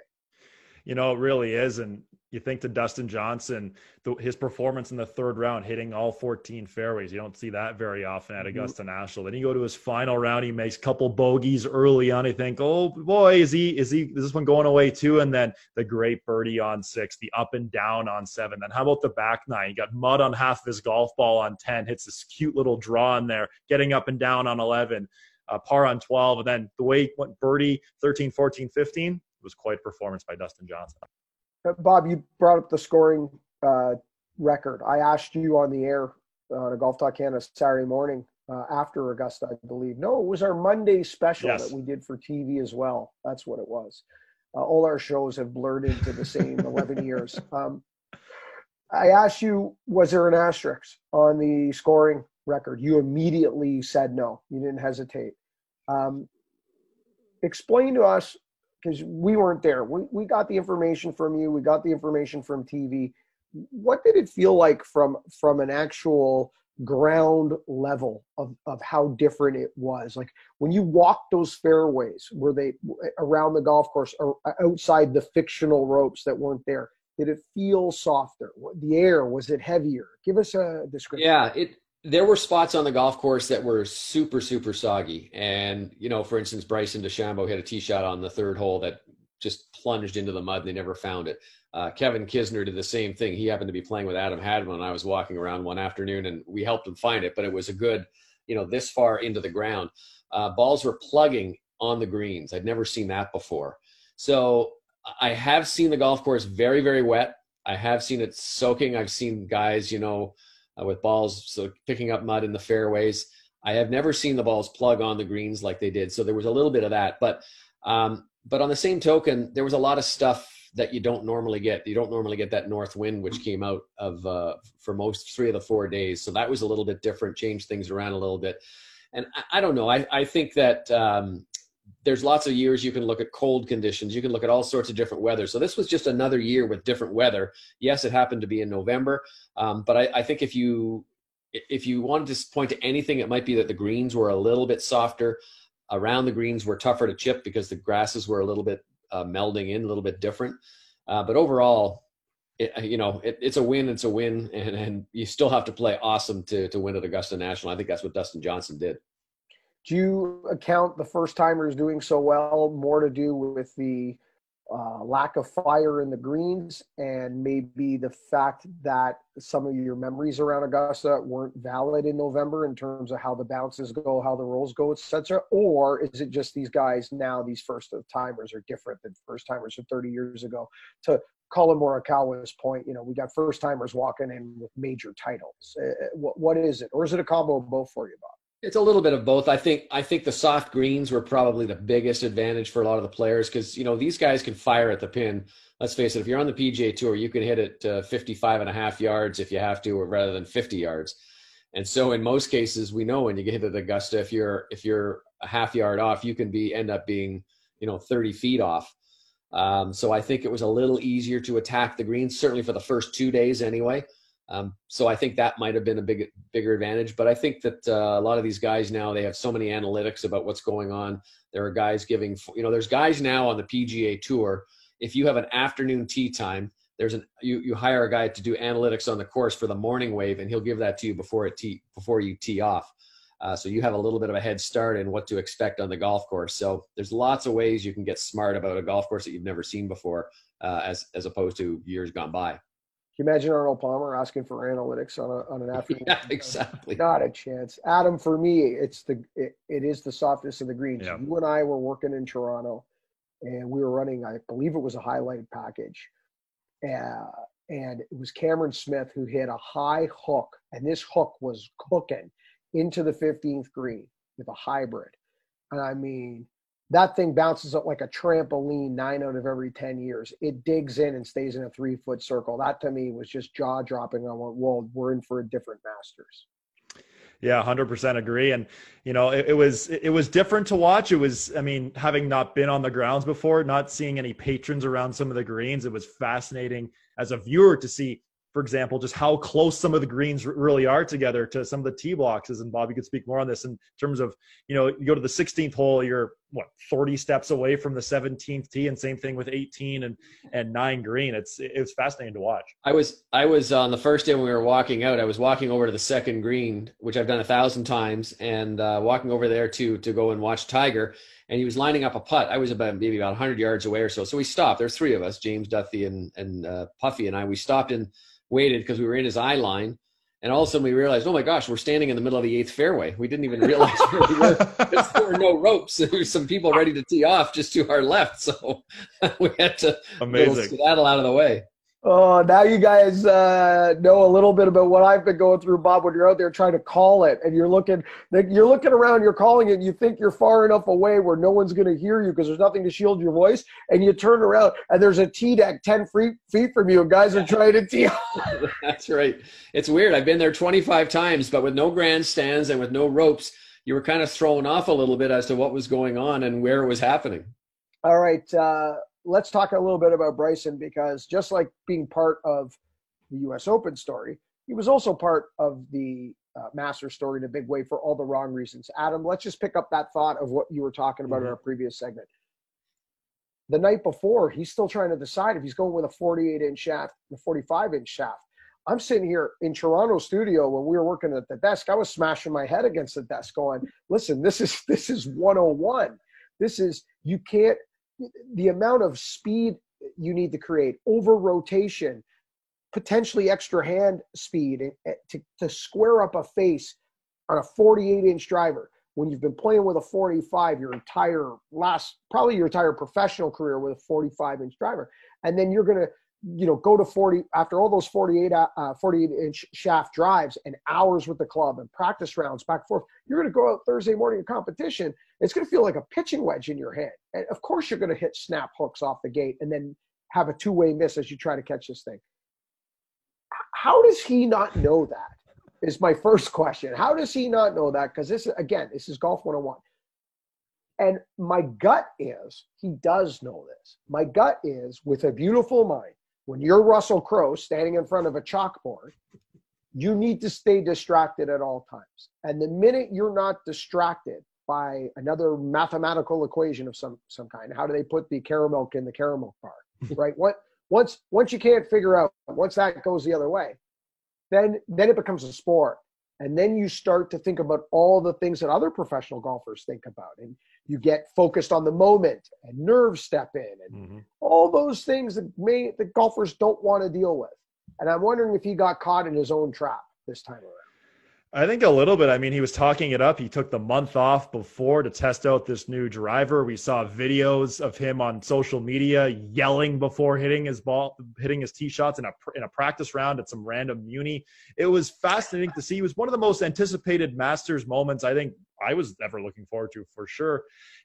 D: You know, it really is. And you think to Dustin Johnson, the, his performance in the third round, hitting all 14 fairways. You don't see that very often at mm-hmm. Augusta mm-hmm. National. Then you go to his final round, he makes a couple bogeys early on. I think, oh boy, is he is he is this one going away too? And then the great birdie on six, the up and down on seven. Then how about the back nine? He got mud on half of his golf ball on 10, hits this cute little draw in there, getting up and down on 11. uh, par on 12. And then the way he went birdie 13, 14, 15 was quite a performance by Dustin Johnson.
B: Uh, Bob, you brought up the scoring uh, record. I asked you on the air on a Golf Talk Canada Saturday morning uh, after Augusta, I believe. No, it was our Monday special yes. that we did for TV as well. That's what it was. Uh, all our shows have blurred into the same 11 years. Um, I asked you, was there an asterisk on the scoring record? You immediately said no. You didn't hesitate. Um, explain to us, because we weren't there. We, we got the information from you. We got the information from TV. What did it feel like from from an actual ground level of, of how different it was like when you walked those fairways were they around the golf course or uh, outside the fictional ropes that weren't there did it feel softer? The air was it heavier? Give us a description.
C: Yeah, it. There were spots on the golf course that were super super soggy, and you know, for instance, Bryson DeChambeau hit a tee shot on the third hole that just plunged into the mud. and They never found it. Uh, Kevin Kisner did the same thing. He happened to be playing with Adam Hadwin. I was walking around one afternoon, and we helped him find it. But it was a good, you know, this far into the ground. Uh, balls were plugging on the greens. I'd never seen that before. So I have seen the golf course very, very wet. I have seen it soaking. I've seen guys, you know, uh, with balls so picking up mud in the fairways. I have never seen the balls plug on the greens like they did. So there was a little bit of that, but um, but on the same token, there was a lot of stuff that you don't normally get. You don't normally get that north wind, which came out of uh, for most three of the four days. So that was a little bit different, changed things around a little bit. And I, I don't know. I, I think that um, there's lots of years you can look at cold conditions. You can look at all sorts of different weather. So this was just another year with different weather. Yes, it happened to be in November, um, but I, I, think if you if you wanted to point to anything, it might be that the greens were a little bit softer. Around the greens were tougher to chip because the grasses were a little bit uh, melding in, a little bit different. Uh, but overall, it, you know, it, it's a win. It's a win, and, and you still have to play awesome to to win at Augusta National. I think that's what Dustin Johnson did
B: do you account the first timers doing so well more to do with the uh, lack of fire in the greens and maybe the fact that some of your memories around Augusta weren't valid in November in terms of how the bounces go, how the rolls go, etc. Or is it just these guys now, these first timers are different than first timers of 30 years ago? To Collin Morikawa's point, you know, we got first timers walking in with major titles. Uh, what, what is it? Or is it a combo of both for you, Bob?
C: It's a little bit of both. I think I think the soft greens were probably the biggest advantage for a lot of the players because you know these guys can fire at the pin. Let's face it, if you're on the PGA Tour, you can hit it uh, 55 and a half yards if you have to, or rather than 50 yards. And so in most cases, we know when you get hit at Augusta, if you're if you're a half yard off, you can be end up being you know 30 feet off. Um, so I think it was a little easier to attack the greens, certainly for the first two days anyway. Um, so I think that might have been a big, bigger advantage. But I think that uh, a lot of these guys now they have so many analytics about what's going on. There are guys giving, you know, there's guys now on the PGA Tour. If you have an afternoon tee time, there's an you, you hire a guy to do analytics on the course for the morning wave, and he'll give that to you before it tee before you tee off. Uh, so you have a little bit of a head start in what to expect on the golf course. So there's lots of ways you can get smart about a golf course that you've never seen before, uh, as as opposed to years gone by.
B: Can you imagine Arnold Palmer asking for analytics on, a, on an afternoon?
C: yeah, exactly.
B: Not a chance. Adam, for me, it's the it, it is the softness of the greens. Yeah. You and I were working in Toronto, and we were running, I believe it was a highlight package, uh, and it was Cameron Smith who hit a high hook, and this hook was cooking into the 15th green with a hybrid, and I mean that thing bounces up like a trampoline nine out of every 10 years. It digs in and stays in a three foot circle. That to me was just jaw dropping. I went, well, we're in for a different Masters.
D: Yeah, hundred percent agree. And you know, it, it, was it was different to watch. It was, I mean, having not been on the grounds before, not seeing any patrons around some of the greens, it was fascinating as a viewer to see for example, just how close some of the greens really are together to some of the tee boxes. And Bob, you could speak more on this in terms of, you know, you go to the 16th hole, you're what 30 steps away from the 17th tee, and same thing with 18 and and nine green. It's it was fascinating to watch.
C: I was I was on the first day when we were walking out. I was walking over to the second green, which I've done a thousand times, and uh, walking over there to to go and watch Tiger. And he was lining up a putt. I was about maybe about 100 yards away or so. So we stopped. There's three of us, James Duthie and and uh, Puffy and I. We stopped and waited because we were in his eye line. And all of a sudden we realized, oh my gosh, we're standing in the middle of the eighth fairway. We didn't even realize where we were because there were no ropes. There were some people ready to tee off just to our left, so we had to
D: Amazing.
C: skedaddle out of the way.
B: Oh, now you guys uh, know a little bit about what I've been going through, Bob. When you're out there trying to call it, and you're looking, you're looking around, you're calling it, and you think you're far enough away where no one's going to hear you because there's nothing to shield your voice, and you turn around and there's a tee deck ten feet from you, and guys are trying to tee.
C: That's right. It's weird. I've been there 25 times, but with no grandstands and with no ropes, you were kind of thrown off a little bit as to what was going on and where it was happening.
B: All right. Uh, let's talk a little bit about Bryson because just like being part of the U.S. Open story, he was also part of the uh, Master story in a big way for all the wrong reasons. Adam, let's just pick up that thought of what you were talking about mm-hmm. in our previous segment. The night before, he's still trying to decide if he's going with a 48 inch shaft, a 45 inch shaft. I'm sitting here in Toronto studio when we were working at the desk. I was smashing my head against the desk, going, "Listen, this is this is 101. This is you can't the amount of speed you need to create over rotation, potentially extra hand speed eh, eh, to, to square up a face on a 48 inch driver. When you've been playing with a 45 your entire last probably your entire professional career with a 45 inch driver. And then you're going to you know go to 40 after all those 48 uh, uh 48 inch shaft drives and hours with the club and practice rounds back and forth you're going to go out thursday morning in competition it's going to feel like a pitching wedge in your hand. And of course you're going to hit snap hooks off the gate and then have a two-way miss as you try to catch this thing. How does he not know that? Is my first question. How does he not know that? Because this again this is golf 101 and my gut is he does know this. My gut is with a beautiful mind when you're Russell Crowe standing in front of a chalkboard, you need to stay distracted at all times. And the minute you're not distracted by another mathematical equation of some some kind, how do they put the caramel in the caramel bar? right? What once once you can't figure out once that goes the other way, then then it becomes a sport. And then you start to think about all the things that other professional golfers think about. And you get focused on the moment and nerves step in and mm-hmm. all those things that may the golfers don't want to deal with. And I'm wondering if he got caught in his own trap this time around.
D: I think a little bit. I mean, he was talking it up. He took the month off before to test out this new driver. We saw videos of him on social media yelling before hitting his ball, hitting his tee shots in a in a practice round at some random muni. It was fascinating to see. It was one of the most anticipated Masters moments I think I was ever looking forward to for sure.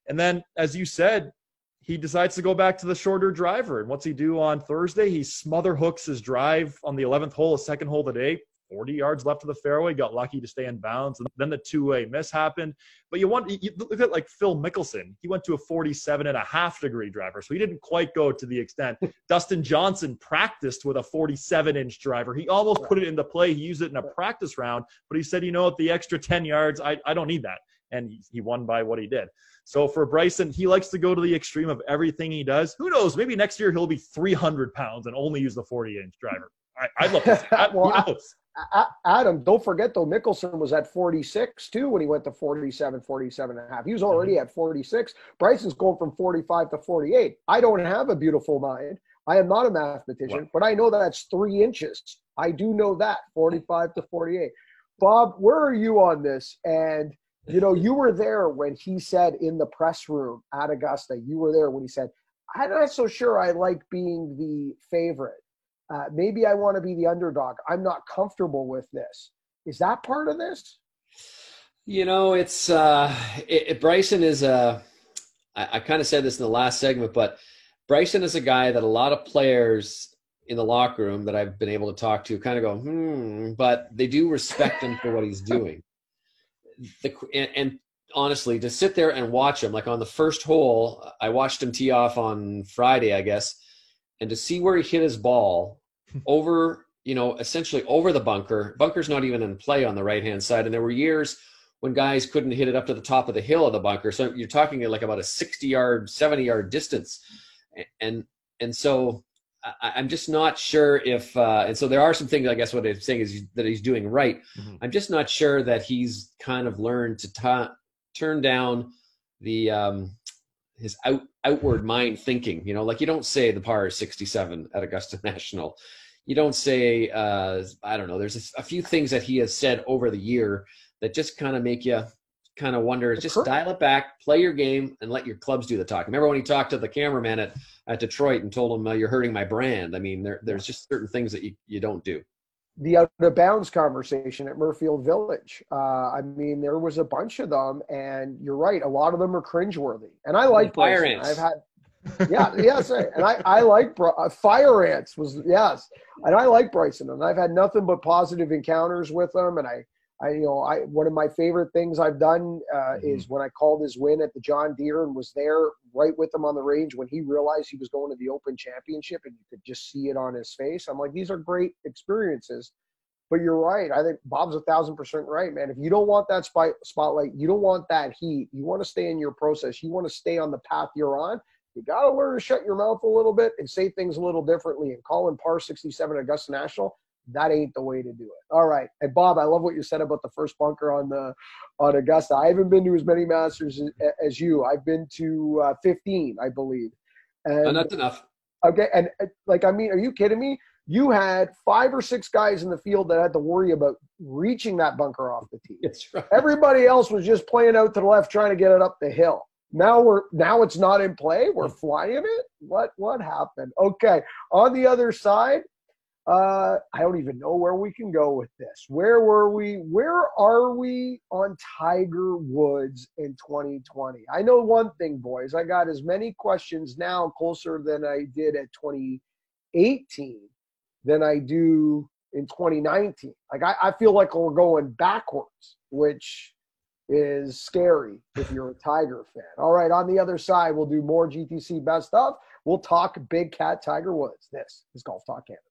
D: And then, as you said, he decides to go back to the shorter driver. And what's he do on Thursday? He smother hooks his drive on the 11th hole, a second hole today, 40 yards left of the fairway, got lucky to stay in bounds. And then the two way miss happened. But you want, you look at like Phil Mickelson, he went to a 47 and a half degree driver. So he didn't quite go to the extent. Dustin Johnson practiced with a 47 inch driver. He almost put it into play. He used it in a practice round, but he said, you know, at the extra 10 yards, I, I don't need that. And he, he won by what he did. So for Bryson, he likes to go to the extreme of everything he does. Who knows? Maybe next year he'll be 300 pounds and only use the 40 inch driver. I, would love to see that. well, Who knows?
B: Adam, don't forget though, Mickelson was at 46 too when he went to 47, 47 and a half. He was already mm-hmm. at 46. Bryson's going from 45 to 48. I don't have a beautiful mind. I am not a mathematician, wow. but I know that's three inches. I do know that 45 to 48. Bob, where are you on this? And you know, you were there when he said in the press room at Augusta, you were there when he said, I'm not so sure I like being the favorite. Uh, maybe I want to be the underdog. I'm not comfortable with this. Is that part of this?
C: You know, it's uh, it, it, Bryson is a. I, I kind of said this in the last segment, but Bryson is a guy that a lot of players in the locker room that I've been able to talk to kind of go, hmm, but they do respect him for what he's doing. The, and, and honestly, to sit there and watch him, like on the first hole, I watched him tee off on Friday, I guess and to see where he hit his ball over, you know, essentially over the bunker. Bunker's not even in play on the right hand side, and there were years when guys couldn't hit it up to the top of the hill of the bunker. So you're talking like about a 60 yard, 70 yard distance, and and so I, am just not sure if. Uh, and so there are some things I guess what I'm saying is that he's doing right. Mm-hmm. I'm just not sure that he's kind of learned to ta- turn down the um, his out outward mind thinking. You know, like you don't say the par is 67 at Augusta National. you don't say uh, I don't know. There's a, a, few things that he has said over the year that just kind of make you kind of wonder. Is just dial it back, play your game, and let your clubs do the talking. Remember when he talked to the cameraman at, at Detroit and told him uh, you're hurting my brand? I mean, there, there's just certain things that you, you don't do.
B: The out of bounds conversation at Muirfield Village. Uh, I mean, there was a bunch of them, and you're right. A lot of them are cringeworthy, and I like
C: fire ants.
B: I've had yeah, yes, and I I like uh, Fire Ants was yes, and I like Bryson, and I've had nothing but positive encounters with him, and I. I, you know, I one of my favorite things I've done uh, mm-hmm. is when I called his win at the John Deere and was there right with him on the range when he realized he was going to the Open Championship and you could just see it on his face. I'm like, these are great experiences. But you're right. I think Bob's a thousand percent right, man. If you don't want that spot, spotlight, you don't want that heat. You want to stay in your process. You want to stay on the path you're on. You got to learn to shut your mouth a little bit and say things a little differently. And calling par 67 Augusta National, that ain't the way to do it. All right. And Bob, I love what you said about the first bunker on the on Augusta. I haven't been to as many Masters as, as you. I've been to uh, 15, I believe.
C: And, oh, that's enough.
B: Okay. And uh, like, I mean, are you kidding me? You had five or six guys in the field that had to worry about reaching that bunker off the tee.
C: That's right.
B: Everybody else was just playing out to the left, trying to get it up the hill. Now we're now it's not in play. We're flying it. What what happened? Okay. On the other side, uh, I don't even know where we can go with this. Where were we? Where are we on Tiger Woods in 2020? I know one thing, boys. I got as many questions now closer than I did at 2018 than I do in 2019. Like I, I feel like we're going backwards, which is scary if you're a Tiger fan. All right, on the other side, we'll do more GTC best of. We'll talk Big Cat Tiger Woods. This is Golf Talk Canada.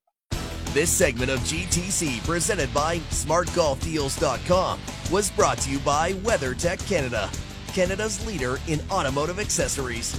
A: This segment of GTC, presented by SmartGolfDeals.com, was brought to you by WeatherTech Canada, Canada's leader in automotive accessories.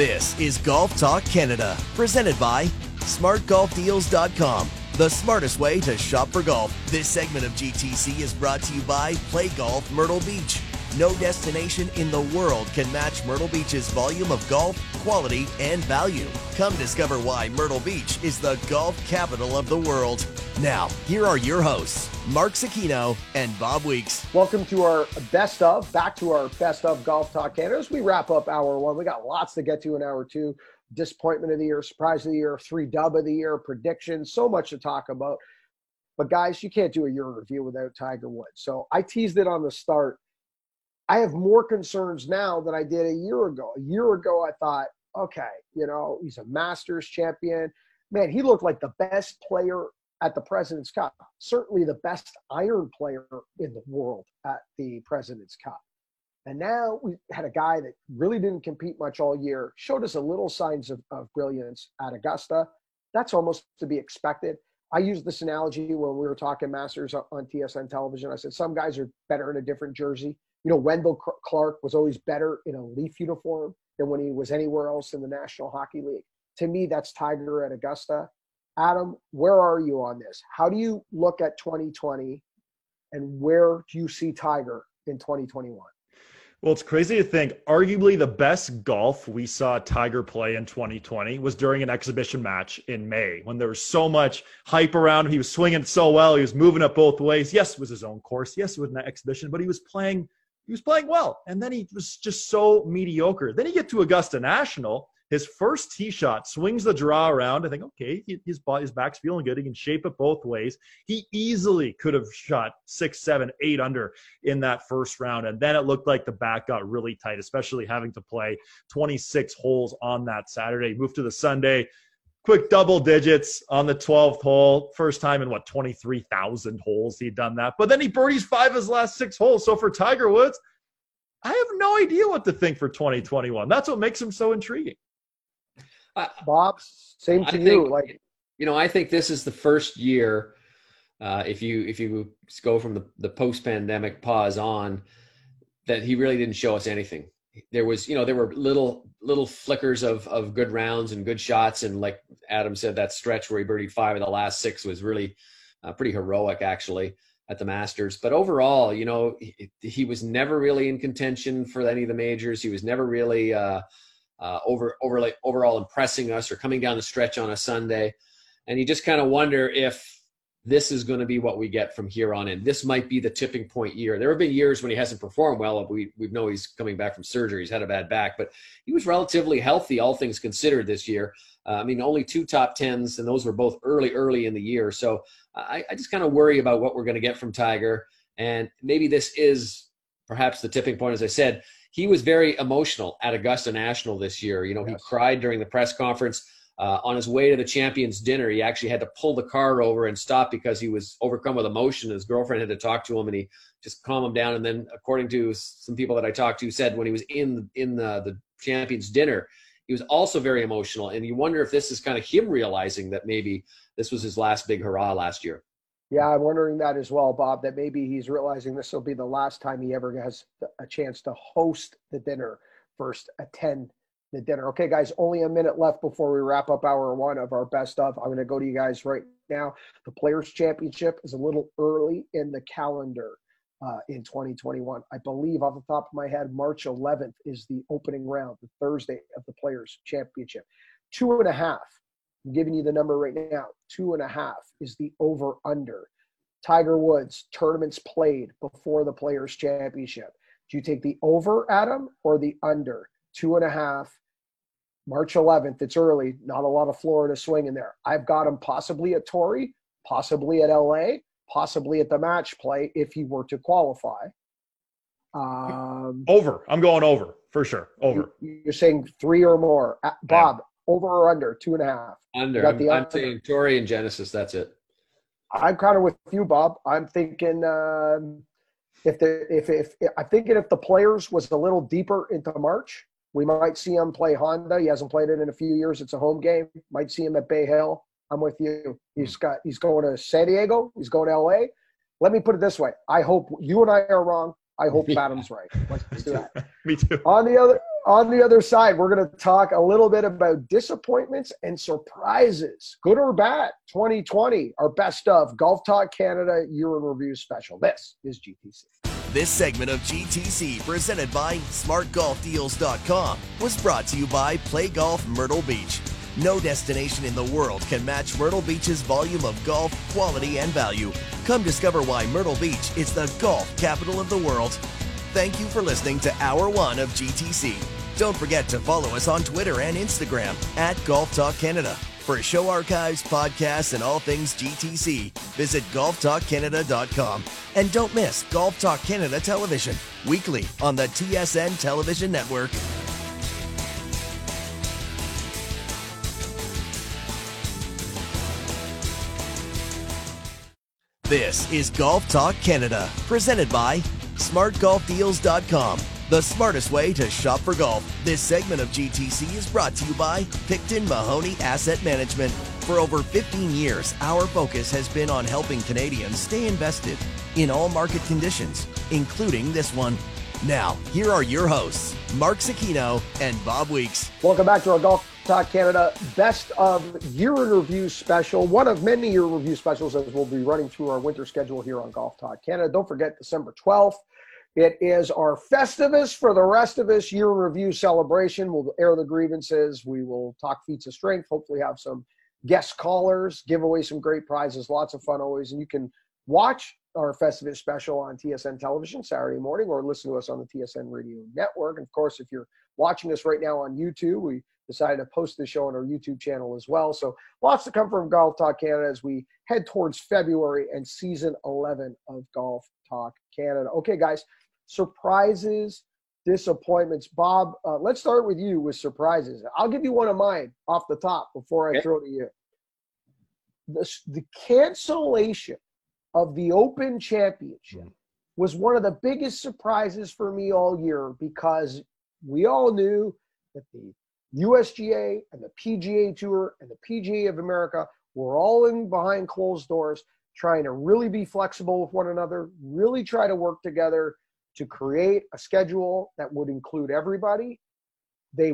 A: This is Golf Talk Canada, presented by SmartGolfDeals.com, the smartest way to shop for golf. This segment of GTC is brought to you by Play Golf Myrtle Beach. No destination in the world can match Myrtle Beach's volume of golf, quality, and value. Come discover why Myrtle Beach is the golf capital of the world. Now, here are your hosts, Mark Zecchino and Bob Weeks.
B: Welcome to our best of, back to our best of Golf Talk Canada. As we wrap up hour one, we got lots to get to in hour two. Disappointment of the year, surprise of the year, three dub of the year, predictions, so much to talk about. But guys, you can't do a year review without Tiger Woods. So I teased it on the start. I have more concerns now than I did a year ago. A year ago, I thought, okay, you know, he's a Masters champion. Man, he looked like the best player at the President's Cup. Certainly the best iron player in the world at the President's Cup. And now we had a guy that really didn't compete much all year, showed us a little signs of, of brilliance at Augusta. That's almost to be expected. I used this analogy when we were talking Masters on TSN television. I said some guys are better in a different jersey. You know, Wendel Clark was always better in a Leaf uniform than when he was anywhere else in the National Hockey League. To me, that's Tiger at Augusta. Adam, where are you on this? How do you look at 2020 and where do you see Tiger in 2021?
D: Well, it's crazy to think arguably the best golf we saw Tiger play in 2020 was during an exhibition match in May when there was so much hype around him. He was swinging so well. He was moving up both ways. Yes, it was his own course. Yes, it was an exhibition, but he was playing he was playing well. And then he was just so mediocre. Then you get to Augusta National his first tee shot swings the draw around. I think, okay, his his back's feeling good. He can shape it both ways. He easily could have shot six, seven, eight under in that first round. And then it looked like the back got really tight, especially having to play 26 holes on that Saturday. Moved to the Sunday, quick double digits on the 12th hole. First time in what, 23,000 holes he'd done that. But then he birdies five of his last six holes. So for Tiger Woods, I have no idea what to think for 2021. That's what makes him so intriguing.
B: Bob, same to I you. Think, like,
C: you know, I think this is the first year. Uh, if you if you go from the, the post pandemic pause on, that he really didn't show us anything. There was, you know, there were little little flickers of of good rounds and good shots, and like Adam said, that stretch where he birdied five of the last six was really uh, pretty heroic, actually, at the Masters. But overall, you know, he, he, was never really in contention for any of the majors. He was never really uh, uh, over over overall impressing us or coming down the stretch on a Sunday. And you just kind of wonder if this is going to be what we get from here on in. This might be the tipping point year. There have been years when he hasn't performed well. We we know he's coming back from surgery. He's had a bad back, but he was relatively healthy, all things considered, this year. Uh, I mean, only two top tens, and those were both early, early in the year. So I, I just kind of worry about what we're going to get from Tiger, and maybe this is perhaps the tipping point. As I said, he was very emotional at Augusta National this year. You know, yes. he cried during the press conference uh, on his way to the champions dinner, he actually had to pull the car over and stop because he was overcome with emotion. His girlfriend had to talk to him, and he just calmed him down. And then, according to some people that I talked to, said when he was in in the, the champions dinner, he was also very emotional. And you wonder if this is kind of him realizing that maybe this was his last big hurrah last year.
B: Yeah, I'm wondering that as well, Bob. That maybe he's realizing this will be the last time he ever has a chance to host the dinner, first attend the dinner. Okay, guys, only a minute left before we wrap up hour one of our best of. I'm going to go to you guys right now. The Players' Championship is a little early in the calendar uh, in 2021. I believe, off the top of my head, March 11th is the opening round, the Thursday of the Players' Championship. Two and a half. I'm giving you the number right now. Two and a half is the over under. Tiger Woods tournaments played before the Players' Championship. Do you take the over, Adam, or the under? Two and a half March 11th. It's early. Not a lot of Florida swing in there. I've got him possibly at Torrey, possibly at LA, possibly at the match play if he were to qualify.
D: Um, over. I'm going over for sure. Over.
B: You, are saying three or more. Uh, Bob, yeah. over or under? Two and a half.
C: Under. I'm, I'm under. saying Torrey and Genesis. That's it.
B: I'm kind of with you, Bob. I'm thinking um, if the if, if if I'm thinking if the players was a little deeper into March, we might see him play Honda. He hasn't played it in a few years. It's a home game. Might see him at Bay Hill. I'm with you. He's hmm. got he's going to San Diego. He's going to LA. Let me put it this way. I hope you and I are wrong. I hope Adam's right. Let's do that.
D: me too.
B: On the other on the other side, we're going to talk a little bit about disappointments and surprises, good or bad. 2020, our best of Golf Talk Canada Year in Review special. This is GTC.
A: This segment of GTC, presented by SmartGolfDeals.com, was brought to you by Play Golf Myrtle Beach. No destination in the world can match Myrtle Beach's volume of golf, quality, and value. Come discover why Myrtle Beach is the golf capital of the world. Thank you for listening to Hour One of GTC. Don't forget to follow us on Twitter and Instagram at Golf Talk Canada. For show archives, podcasts, and all things GTC, visit golftalkcanada.com. And don't miss Golf Talk Canada television, weekly on the TSN television network. This is Golf Talk Canada, presented by smartgolfdeals.com the smartest way to shop for golf. This segment of GTC is brought to you by Picton Mahoney Asset Management. For over 15 years, our focus has been on helping Canadians stay invested in all market conditions, including this one. Now, here are your hosts, Mark Zecchino and Bob Weeks.
B: Welcome back to our Golf Talk Canada Best of Year in Review special, one of many year review specials as we'll be running through our winter schedule here on Golf Talk Canada. Don't forget December 12th it is our Festivus for the rest of us year review celebration. We'll air the grievances. We will talk feats of strength, hopefully, have some guest callers, give away some great prizes. Lots of fun always. And you can watch our Festivus special on TSN television Saturday morning or listen to us on the TSN radio network. And of course, if you're watching us right now on YouTube, we decided to post the show on our YouTube channel as well. So lots to come from Golf Talk Canada as we head towards February and season 11 of Golf Talk Canada. Okay, guys, surprises, disappointments. Bob, uh, let's start with you with surprises. I'll give you one of mine off the top before I okay. throw to you. The, the cancellation of the Open Championship mm. was one of the biggest surprises for me all year because we all knew that the USGA and the PGA Tour and the PGA of America were all in behind closed doors trying to really be flexible with one another, really try to work together to create a schedule that would include everybody. They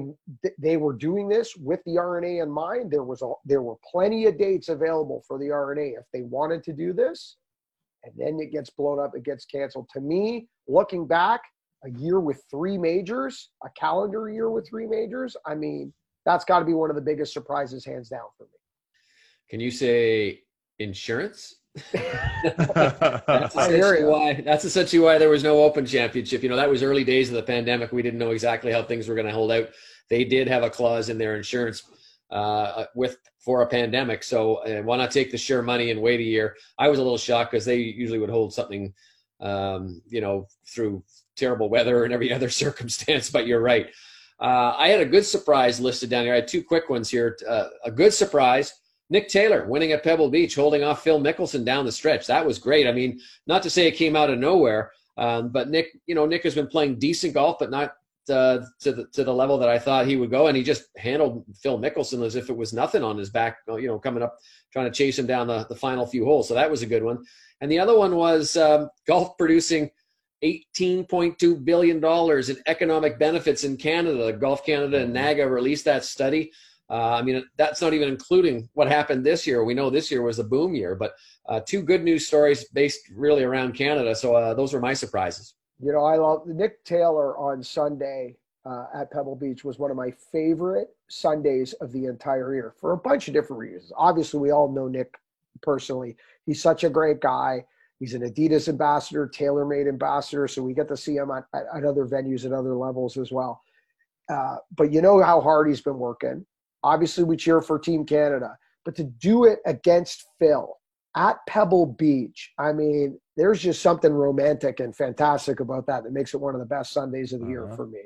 B: they were doing this with the R&A in mind. There was a, there were plenty of dates available for the R&A if they wanted to do this, and then it gets blown up, it gets canceled. To me, looking back, a year with three majors, a calendar year with three majors. I mean, that's got to be one of the biggest surprises, hands down, for me.
C: Can you say insurance? That's essentially why that's essentially why there was no open championship. You know that was early days of the pandemic. We didn't know exactly how things were going to hold out. They did have a clause in their insurance uh, with for a pandemic. So uh, why not take the sure money and wait a year? I was a little shocked because they usually would hold something um, you know through terrible weather and every other circumstance but you're right. Uh, i had a good surprise listed down here. I had two quick ones here. Uh, a good surprise Nick Taylor winning at Pebble Beach, holding off Phil Mickelson down the stretch. That was great. I mean, not to say it came out of nowhere, um, but Nick, you know, Nick has been playing decent golf, but not uh, to the to the level that I thought he would go, and he just handled Phil Mickelson as if it was nothing on his back. You know, coming up trying to chase him down the, the final few holes. So that was a good one. And the other one was um, golf producing $18.2 billion in economic benefits in Canada. Golf Canada and NAGA released that study. Uh, I mean, that's not even including what happened this year. We know this year was a boom year, but uh, two good news stories based really around Canada. So uh, those were my surprises.
B: You know, I love Nick Taylor on Sunday uh, at Pebble Beach was one of my favorite Sundays of the entire year for a bunch of different reasons. Obviously, we all know Nick personally. He's such a great guy. He's an Adidas ambassador, TaylorMade ambassador, so we get to see him at, at, other venues at other levels as well. Uh, but you know how hard he's been working Obviously, we cheer for Team Canada, but to do it against Phil at Pebble Beach, I mean, there's just something romantic and fantastic about that that makes it one of the best Sundays of the uh-huh. year for me.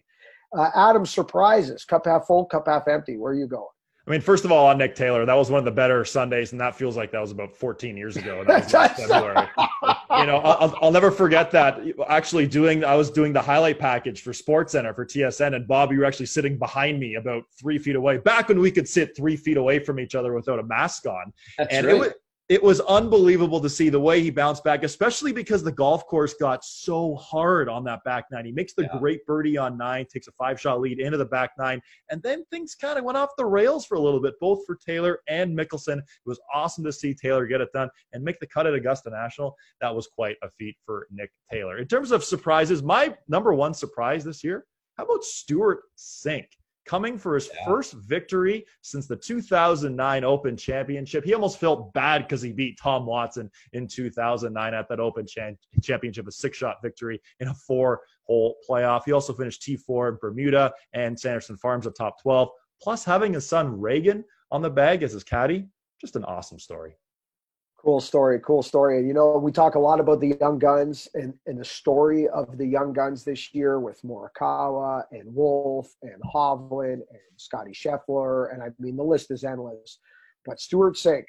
B: Uh, Adam surprises, cup half full, cup half empty. Where are you going?
D: I mean, first of all, on Nick Taylor, that was one of the better Sundays, and that feels like that was about 14 years ago. That was February. you know, I'll, I'll, never forget that. Actually, doing I was doing the highlight package for Sports Center for TSN, and Bob, you were actually sitting behind me about three feet away. Back when we could sit three feet away from each other without a mask on,
C: That's
D: and
C: right.
D: it was it was unbelievable to see the way he bounced back, especially because the golf course got so hard on that back nine. He makes the yeah. great birdie on nine, takes a five shot lead into the back nine, and then things kind of went off the rails for a little bit, both for Taylor and Mickelson. It was awesome to see Taylor get it done and make the cut at Augusta National. That was quite a feat for Nick Taylor. In terms of surprises, my number one surprise this year, how about Stewart Cink? Coming for his yeah. first victory since the 2009 Open Championship. He almost felt bad because he beat Tom Watson in 2009 at that Open Championship, a six shot victory in a four hole playoff. He also finished T4 in Bermuda and Sanderson Farms at top 12. Plus, having his son Reagan on the bag as his caddy, just an awesome story.
B: Cool story, cool story. And You know, we talk a lot about the young guns and, and the story of the young guns this year with Morikawa and Wolff and Hovland and Scotty Scheffler. And I mean, the list is endless. But Stewart Cink,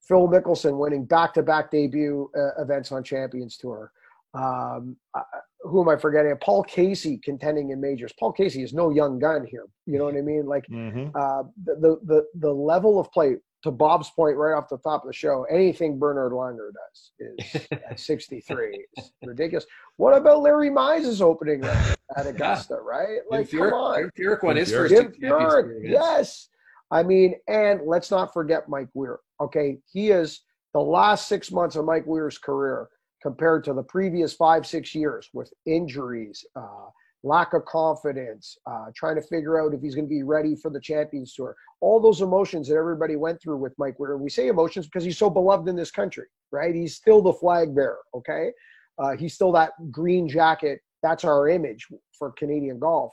B: Phil Mickelson winning back to back debut uh, events on Champions Tour. Um, uh, who am I forgetting? Paul Casey contending in majors. Paul Casey is no young gun here. You know what I mean? Like mm-hmm. uh, the, the the level of play to Bob's point right off the top of the show, anything Bernhard Langer does is at 63 is ridiculous. What about Larry Mize's opening at Augusta, yeah. right? Like, Furyk, come on.
C: Furyk won his first
B: Furyk, yes. I mean, and let's not forget Mike Weir. Okay, he is the last six months of Mike Weir's career compared to the previous five, six years with injuries, uh, lack of confidence, uh, trying to figure out if he's going to be ready for the Champions Tour. All those emotions that everybody went through with Mike Weir. We say emotions because he's so beloved in this country, right? He's still the flag bearer, okay? Uh, he's still that green jacket. That's our image for Canadian golf.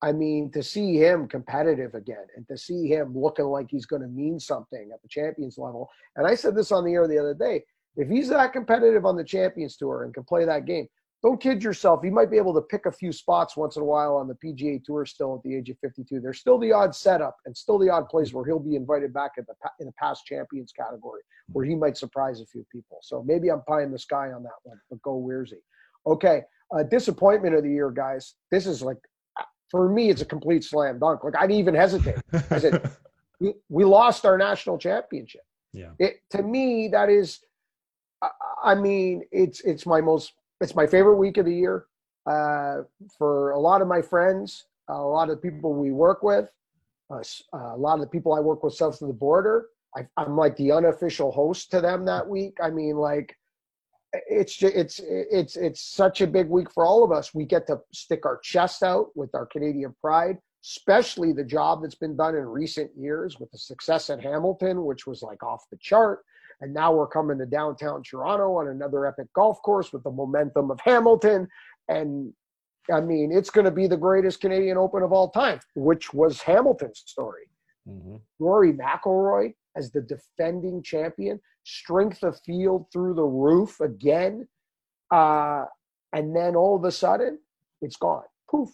B: I mean, to see him competitive again and to see him looking like he's going to mean something at the champions level. And I said this on the air the other day if he's that competitive on the champions tour and can play that game, don't kid yourself. He might be able to pick a few spots once in a while on the PGA Tour still at the age of 52. There's still the odd setup and still the odd place where he'll be invited back in the, in the past champions category where he might surprise a few people. So maybe I'm pie in the sky on that one, but go Weirzy. Okay, uh, disappointment of the year, guys. This is like, for me, it's a complete slam dunk. Like, I didn't even hesitate. I said, we, we lost our national championship.
D: Yeah.
B: It, to me, that is, I mean, it's it's my most it's my favorite week of the year. uh, for a lot of my friends, a lot of the people we work with, uh, a lot of the people I work with south of the border. I, I'm like the unofficial host to them that week. I mean, like it's just, it's it's it's such a big week for all of us. We get to stick our chest out with our Canadian pride, especially the job that's been done in recent years with the success at Hamilton, which was like off the chart. And now we're coming to downtown Toronto on another epic golf course with the momentum of Hamilton. And I mean, it's going to be the greatest Canadian Open of all time, which was Hamilton's story. Mm-hmm. Rory McIlroy as the defending champion, strength of field through the roof again, uh, and then all of a sudden, it's gone. Poof.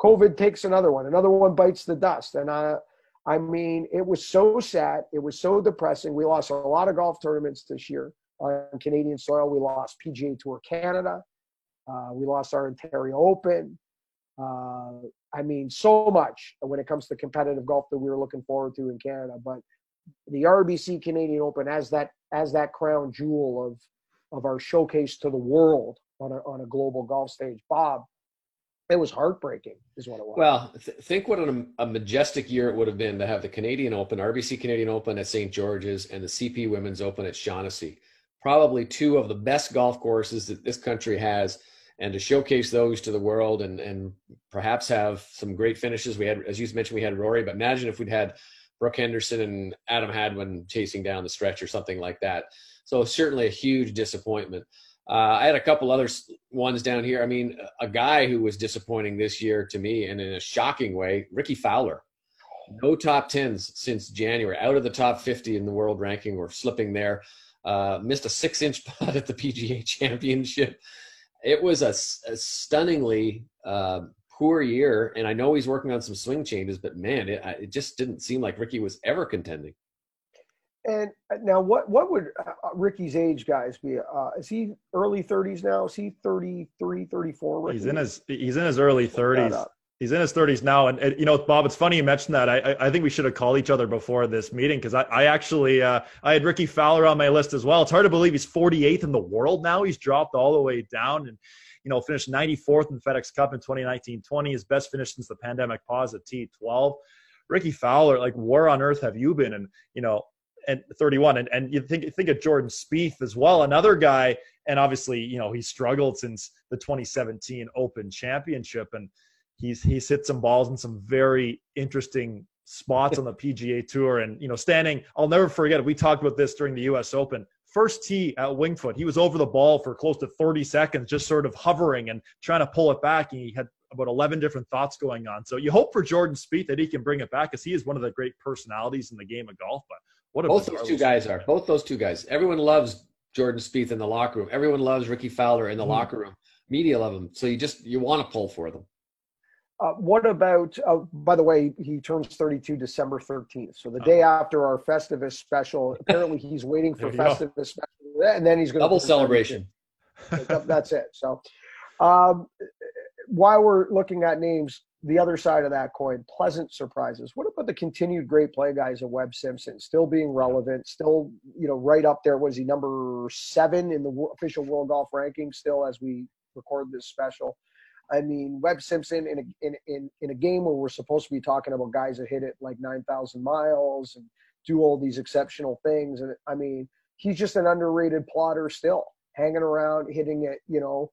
B: COVID takes another one. Another one bites the dust, and I, I mean, it was so sad. It was so depressing. We lost a lot of golf tournaments this year on Canadian soil. We lost PGA Tour Canada. Uh, we lost our Ontario Open. Uh, I mean, so much when it comes to competitive golf that we were looking forward to in Canada. But the RBC Canadian Open as that as that crown jewel of of our showcase to the world on a on a global golf stage, Bob. It was heartbreaking, is what it was.
C: Well, th- think what a, a majestic year it would have been to have the Canadian Open, RBC Canadian Open at St. George's, and the CP Women's Open at Shaughnessy. Probably two of the best golf courses that this country has and to showcase those to the world and and perhaps have some great finishes. We had, as you mentioned, we had Rory, but imagine if we'd had Brooke Henderson and Adam Hadwin chasing down the stretch or something like that. So certainly a huge disappointment. Uh, I had a couple other ones down here. I mean, a guy who was disappointing this year to me, and in a shocking way, Rickie Fowler. No top tens since January. Out of the top 50 in the world ranking, we're slipping there. Uh, missed a six-inch putt at the PGA Championship it was a, a stunningly uh, poor year. And I know he's working on some swing changes, but man, it, it just didn't seem like Rickie was ever contending.
B: And uh, now, what what would uh, uh, age, guys, be? Uh, is he early 30s now? Is he 33, 34?
D: Rickie? He's in his he's in his early 30s he's in his 30s now and, and, you know bob it's funny you mentioned that i i think we should have called each other before this meeting because I, I actually uh, i had Rickie fowler on my list as well it's hard to believe he's 48th in the world now he's dropped all the way down and you know finished 94th in fedex cup in 2019-20 his best finish since the pandemic pause at t12 Rickie fowler like where on earth have you been and you know and 31 and, and you think think of jordan Spieth as well another guy and obviously you know he struggled since the 2017 open championship and he's he's hit some balls in some very interesting spots on the PGA Tour, and you know, standing. I'll never forget. We talked about this during the U.S. Open. First tee at Winged Foot, he was over the ball for close to 30 seconds, just sort of hovering and trying to pull it back. And he had about 11 different thoughts going on. So you hope for Jordan Spieth that he can bring it back, because he is one of the great personalities in the game of golf. But what
C: both those two guys are. Both those two guys. Everyone loves Jordan Spieth in the locker room. Everyone loves Rickie Fowler in the mm-hmm. locker room. Media love them. So you just you want to pull for them.
B: Uh, what about, uh, by the way, he turns 32 December 13th. So the day after our Festivus special, apparently he's waiting for Festivus special, and then he's going
C: to double celebration.
B: That's it. So um, while we're looking at names, the other side of that coin, pleasant surprises. What about the continued great play guys of Webb Simpson, still being relevant, still, you know, right up there? Was he number seven in the official world golf ranking still as we record this special? I mean, Webb Simpson in a in in in a game where we're supposed to be talking about guys that hit it like nine thousand miles and do all these exceptional things, and I mean, he's just an underrated plotter still, hanging around, hitting it, you know,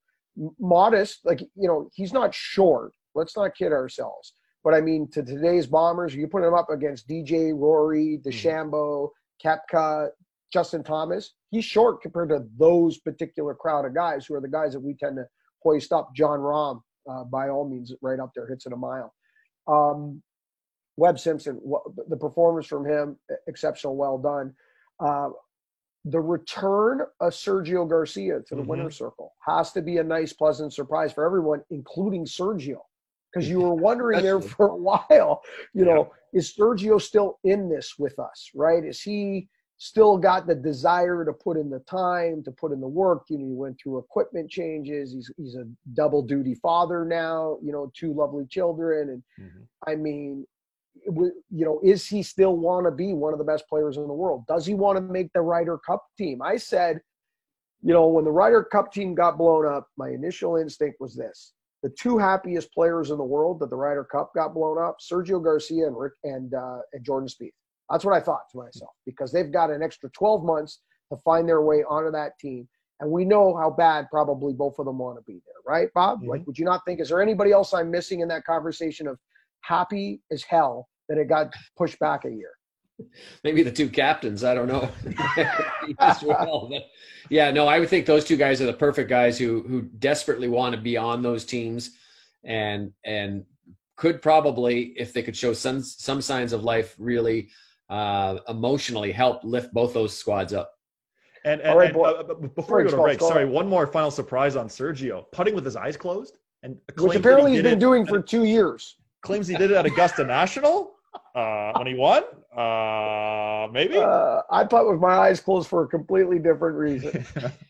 B: modest. Like you know, he's not short. Let's not kid ourselves. But I mean, to today's bombers, you put him up against DJ, Rory, mm-hmm. DeChambeau, Koepka, Justin Thomas. He's short compared to those particular crowd of guys who are the guys that we tend to hoist up. Jon Rahm, uh, by all means, right up there, hits it a mile. Um, Webb Simpson, the performance from him, exceptional, well done. Uh, the return of Sergio Garcia to the mm-hmm. winner's circle has to be a nice, pleasant surprise for everyone, including Sergio, because you were wondering there for a while, you know, is Sergio still in this with us, right? Is he still got the desire to put in the time, to put in the work. You know, he went through equipment changes. He's he's a double duty father now. You know, two lovely children, and mm-hmm. I mean, you know, is he still want to be one of the best players in the world? Does he want to make the Ryder Cup team? I said, you know, when the Ryder Cup team got blown up, my initial instinct was this: the two happiest players in the world that the Ryder Cup got blown up, Sergio Garcia and Rick and uh, and Jordan Spieth. That's what I thought to myself because they've got an extra 12 months to find their way onto that team. And we know how bad probably both of them want to be there, right, Bob? Mm-hmm. Like, would you not think, is there anybody else I'm missing in that conversation of happy as hell that it got pushed back a year?
C: Maybe the two captains. I don't know. well, but yeah, no, I would think those two guys are the perfect guys who who desperately want to be on those teams, and and could probably, if they could show some some signs of life, really uh, emotionally help lift both those squads up.
D: And, and, right, and uh, before we go to break, sorry, one more final surprise on Sergio putting with his eyes closed, and
B: which apparently he he's been doing for two years.
D: Claims he did it at Augusta National uh, when he won. Uh, maybe.
B: Uh, I putt with my eyes closed for a completely different reason,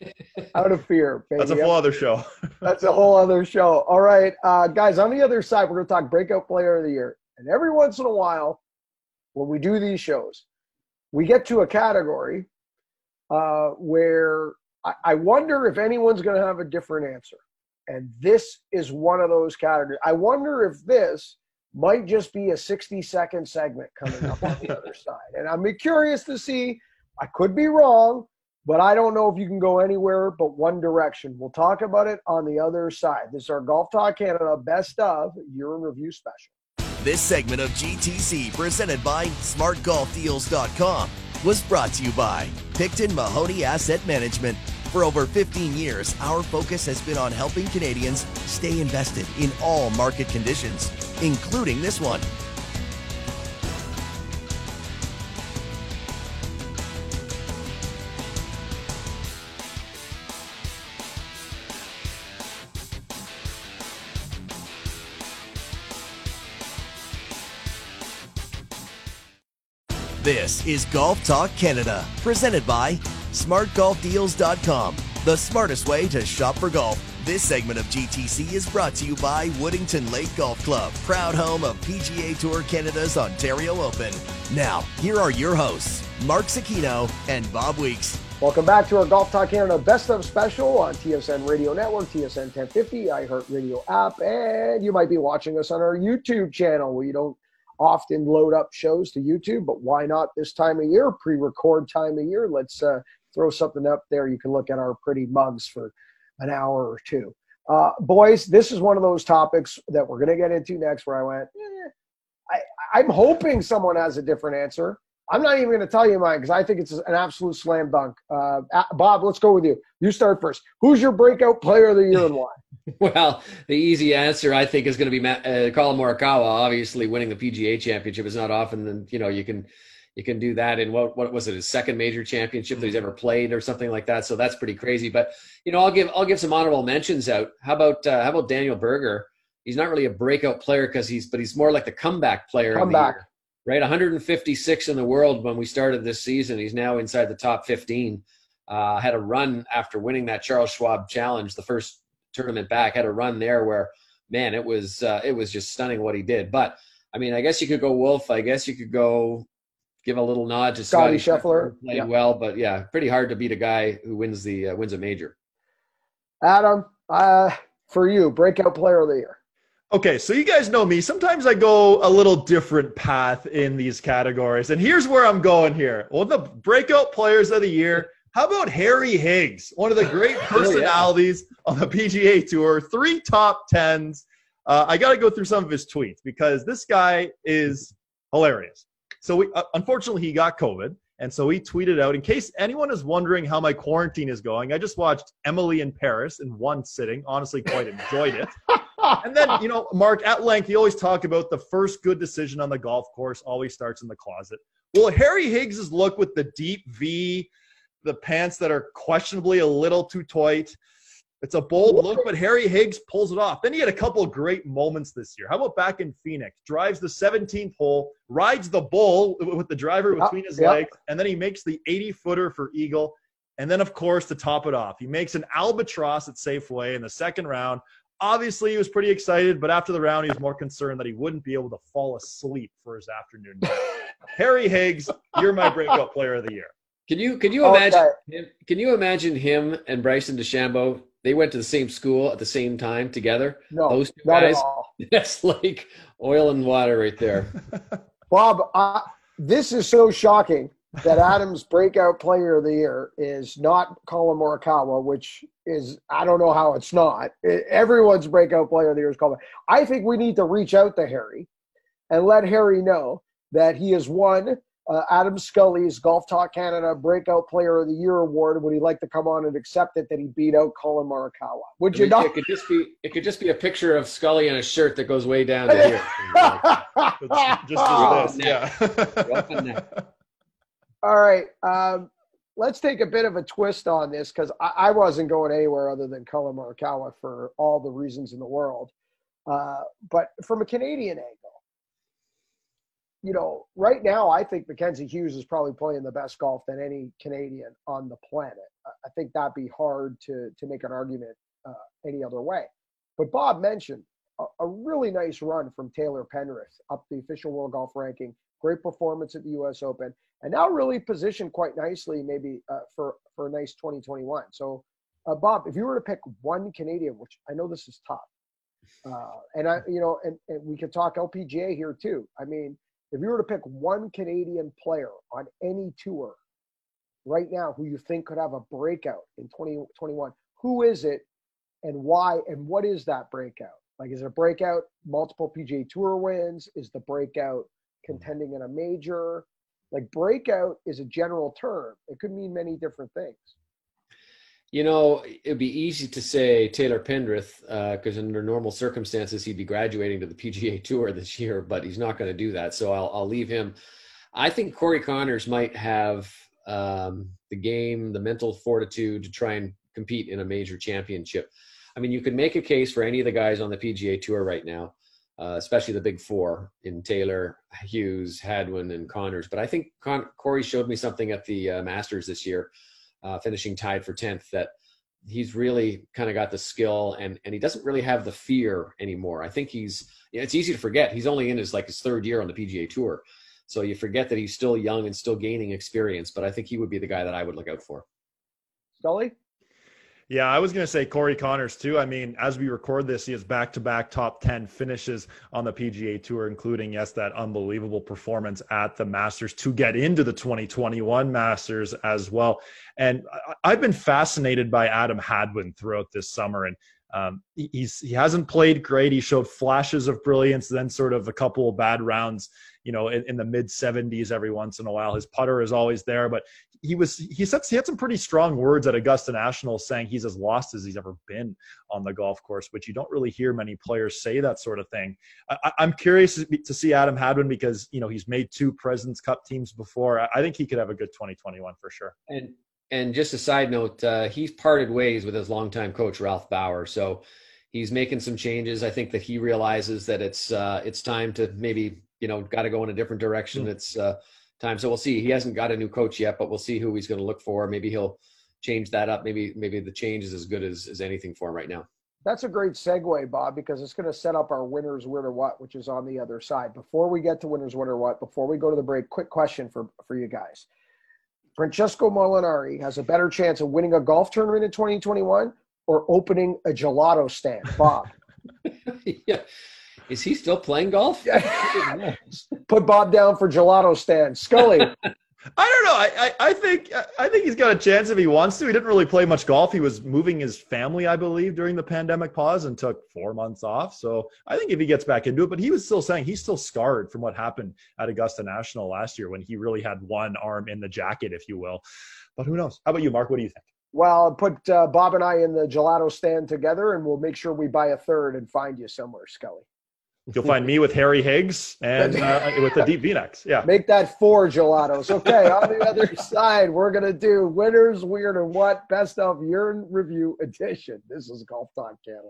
B: out of fear.
D: Baby. That's a whole other show.
B: That's a whole other show. All right, uh, guys. On the other side, we're going to talk breakout player of the year, and every once in a while, when we do these shows, we get to a category uh, where I, I wonder if anyone's going to have a different answer. And this is one of those categories. I wonder if this might just be a 60 second segment coming up on the other side. And I'm curious to see. I could be wrong, but I don't know if you can go anywhere but one direction. We'll talk about it on the other side. This is our Golf Talk Canada Best of Year in Review special.
A: This segment of GTC, presented by SmartGolfDeals.com, was brought to you by Picton Mahoney Asset Management. For over 15 years, our focus has been on helping Canadians stay invested in all market conditions, including this one. This is Golf Talk Canada, presented by SmartGolfDeals.com, the smartest way to shop for golf. This segment of GTC is brought to you by Woodington Lake Golf Club, proud home of PGA Tour Canada's Ontario Open. Now, here are your hosts, Mark Zecchino and Bob Weeks.
B: Welcome back to our Golf Talk Canada Best of Special on TSN Radio Network, TSN 1050, iHeartRadio app, and you might be watching us on our YouTube channel We don't often load up shows to YouTube, but why not this time of year, pre record time of year? Let's uh, throw something up there. You can look at our pretty mugs for an hour or two. Uh, boys, this is one of those topics that we're going to get into next where I went, eh, I, I'm hoping someone has a different answer. I'm not even going to tell you mine because I think it's an absolute slam dunk. Uh, Bob, let's go with you. You start first. Who's your breakout player of the year and why?
C: Well, the easy answer I think is going to be Matt, uh, Collin Morikawa. Obviously, winning the PGA Championship is not often that you know you can you can do that in what what was it his second major championship that he's ever played or something like that. So that's pretty crazy. But you know, I'll give I'll give some honorable mentions out. How about uh, how about Daniel Berger? He's not really a breakout player because he's but he's more like the comeback player.
B: Comeback.
C: Right, 156 in the world when we started this season. He's now inside the top 15. Uh, had a run after winning that Charles Schwab Challenge, the first tournament back, had a run there where, man, it was uh, it was just stunning what he did. But I mean, I guess you could go Wolff. I guess you could go give a little nod to
B: Scotty, Scotty Scheffler.
C: Played yep. well, but yeah, pretty hard to beat a guy who wins the uh, wins a major.
B: Adam, uh, for you, breakout player of the year.
D: Okay, so you guys know me. Sometimes I go a little different path in these categories. And here's where I'm going here. Well, the breakout players of the year, how about Harry Higgs, one of the great personalities oh, yeah. on the PGA Tour, three top tens. Uh, I got to go through some of his tweets because this guy is hilarious. So, we, uh, unfortunately, he got COVID. And so he tweeted out, in case anyone is wondering how my quarantine is going, I just watched Emily in Paris in one sitting. Honestly, quite enjoyed it. and then, you know, Mark, at length, you always talk about the first good decision on the golf course always starts in the closet. Well, Harry Higgs's look with the deep V, the pants that are questionably a little too tight. It's a bold look, but Harry Higgs pulls it off. Then he had a couple great moments this year. How about back in Phoenix? Drives the 17th hole, rides the bull with the driver between his legs, and then he makes the 80 footer for Eagle. And then, of course, to top it off, he makes an albatross at Safeway in the second round. Obviously, he was pretty excited, but after the round, he was more concerned that he wouldn't be able to fall asleep for his afternoon. Harry Higgs, you're my breakout player of the year.
C: Can you can you imagine him, can you imagine him and Bryson DeChambeau they went to the same school at the same time together.
B: No,
C: Those two
B: not
C: guys,
B: at all.
C: that's like oil and water right there.
B: Bob, uh, this is so shocking that Adams' breakout player of the year is not Collin Morikawa, which is I don't know how it's not. It- everyone's breakout player of the year is Collin. I think we need to reach out to Harry and let Harry know that he has won uh, Adam Scully's Golf Talk Canada Breakout Player of the Year award. Would he like to come on and accept it that he beat out Collin Morikawa? Would
C: I
B: you
C: mean,
B: not?
C: It could just be it could just be a picture of Scully in a shirt that goes way down to here.
D: It's just as this, yeah.
C: Rough and neck.
B: All right. Um, let's take a bit of a twist on this because I, I wasn't going anywhere other than Collin Morikawa for all the reasons in the world. Uh, but from a Canadian angle, you know, right now I think Mackenzie Hughes is probably playing the best golf than any Canadian on the planet. I- think that'd be hard to to make an argument uh, any other way. But Bob mentioned a, a really nice run from Taylor Pendrith up the official world golf ranking. Great performance at the U.S. Open and now really positioned quite nicely maybe uh, for for a nice 2021 so uh, bob if you were to pick one canadian which i know this is tough uh, and i you know and, and we could talk lpga here too i mean if you were to pick one canadian player on any tour right now who you think could have a breakout in 2021 who is it and why and what is that breakout like is it a breakout multiple pga tour wins is the breakout contending in a major like breakout is a general term. It could mean many different things.
C: You know, it'd be easy to say Taylor Pendrith because under normal circumstances he'd be graduating to the PGA Tour this year, but he's not going to do that. So I'll, I'll leave him. I think Corey Conners might have um, the game, the mental fortitude to try and compete in a major championship. I mean, you could make a case for any of the guys on the PGA Tour right now, uh, especially the big four in Taylor, Hughes, Hadwin, and Conners. But I think Con- Corey showed me something at the uh, Masters this year, uh, finishing tied for 10th, that he's really kind of got the skill and, and he doesn't really have the fear anymore. I think he's, it's easy to forget. He's only in his like his third year on the PGA Tour. So you forget that he's still young and still gaining experience, but I think he would be the guy that I would look out for.
B: Scully?
D: Yeah, I was going to say Corey Conners too. I mean, as we record this, he has back to back top 10 finishes on the PGA Tour, including, yes, that unbelievable performance at the Masters to get into the 2021 Masters as well. And I've been fascinated by Adam Hadwin throughout this summer. And um, he's he hasn't played great. He showed flashes of brilliance, then sort of a couple of bad rounds, you know, in, in the mid 70s every once in a while. His putter is always there, but he was he said he had some pretty strong words at Augusta National, saying he's as lost as he's ever been on the golf course, which you don't really hear many players say that sort of thing. I, I'm curious to see Adam Hadwin because you know he's made two Presidents Cup teams before. I think he could have a good 2021 for sure.
C: And and just a side note, uh, he's parted ways with his longtime coach Ralph Bauer, so he's making some changes. I think that he realizes that it's uh, it's time to maybe you know got to go in a different direction. Mm-hmm. It's uh, time, so we'll see. He hasn't got a new coach yet, but we'll see who he's going to look for. Maybe he'll change that up. Maybe maybe the change is as good as, as anything for him right now.
B: That's a great segue, Bob, because it's going to set up our winners, winner what, which is on the other side. Before we get to winners, winner what, before we go to the break, quick question for for you guys. Francesco Molinari has a better chance of winning a golf tournament in 2021 or opening a gelato stand. Bob.
C: yeah. Is he still playing golf?
B: Put Bob down for gelato stand. Scully.
D: I don't know. I, I, I think I think he's got a chance if he wants to. He didn't really play much golf. He was moving his family, I believe, during the pandemic pause and took four months off. So I think if he gets back into it, but he was still saying he's still scarred from what happened at Augusta National last year when he really had one arm in the jacket, if you will. But who knows? How about you, Mark? What do you think?
B: Well, put uh, Bob and I in the gelato stand together, and we'll make sure we buy a third and find you somewhere, Scully.
D: You'll find me with Harry Higgs and uh, with the deep V-necks. Yeah.
B: Make that four gelatos. Okay. on the other side, we're going to do winners, weird, and what best of your review edition. This is Golf Talk Canada.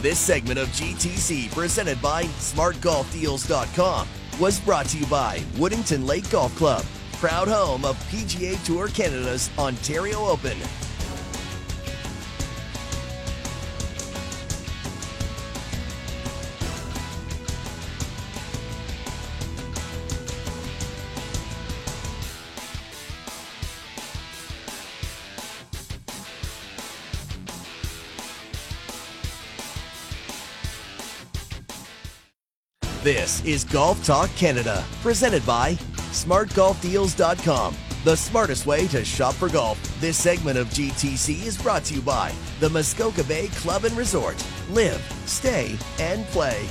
A: This segment of GTC presented by smartgolfdeals.com was brought to you by Woodington Lake Golf Club, proud home of PGA Tour Canada's Ontario Open. This is Golf Talk Canada, presented by SmartGolfDeals.com, the smartest way to shop for golf. This segment of GTC is brought to you by the Muskoka Bay Club and Resort. Live, stay, and play.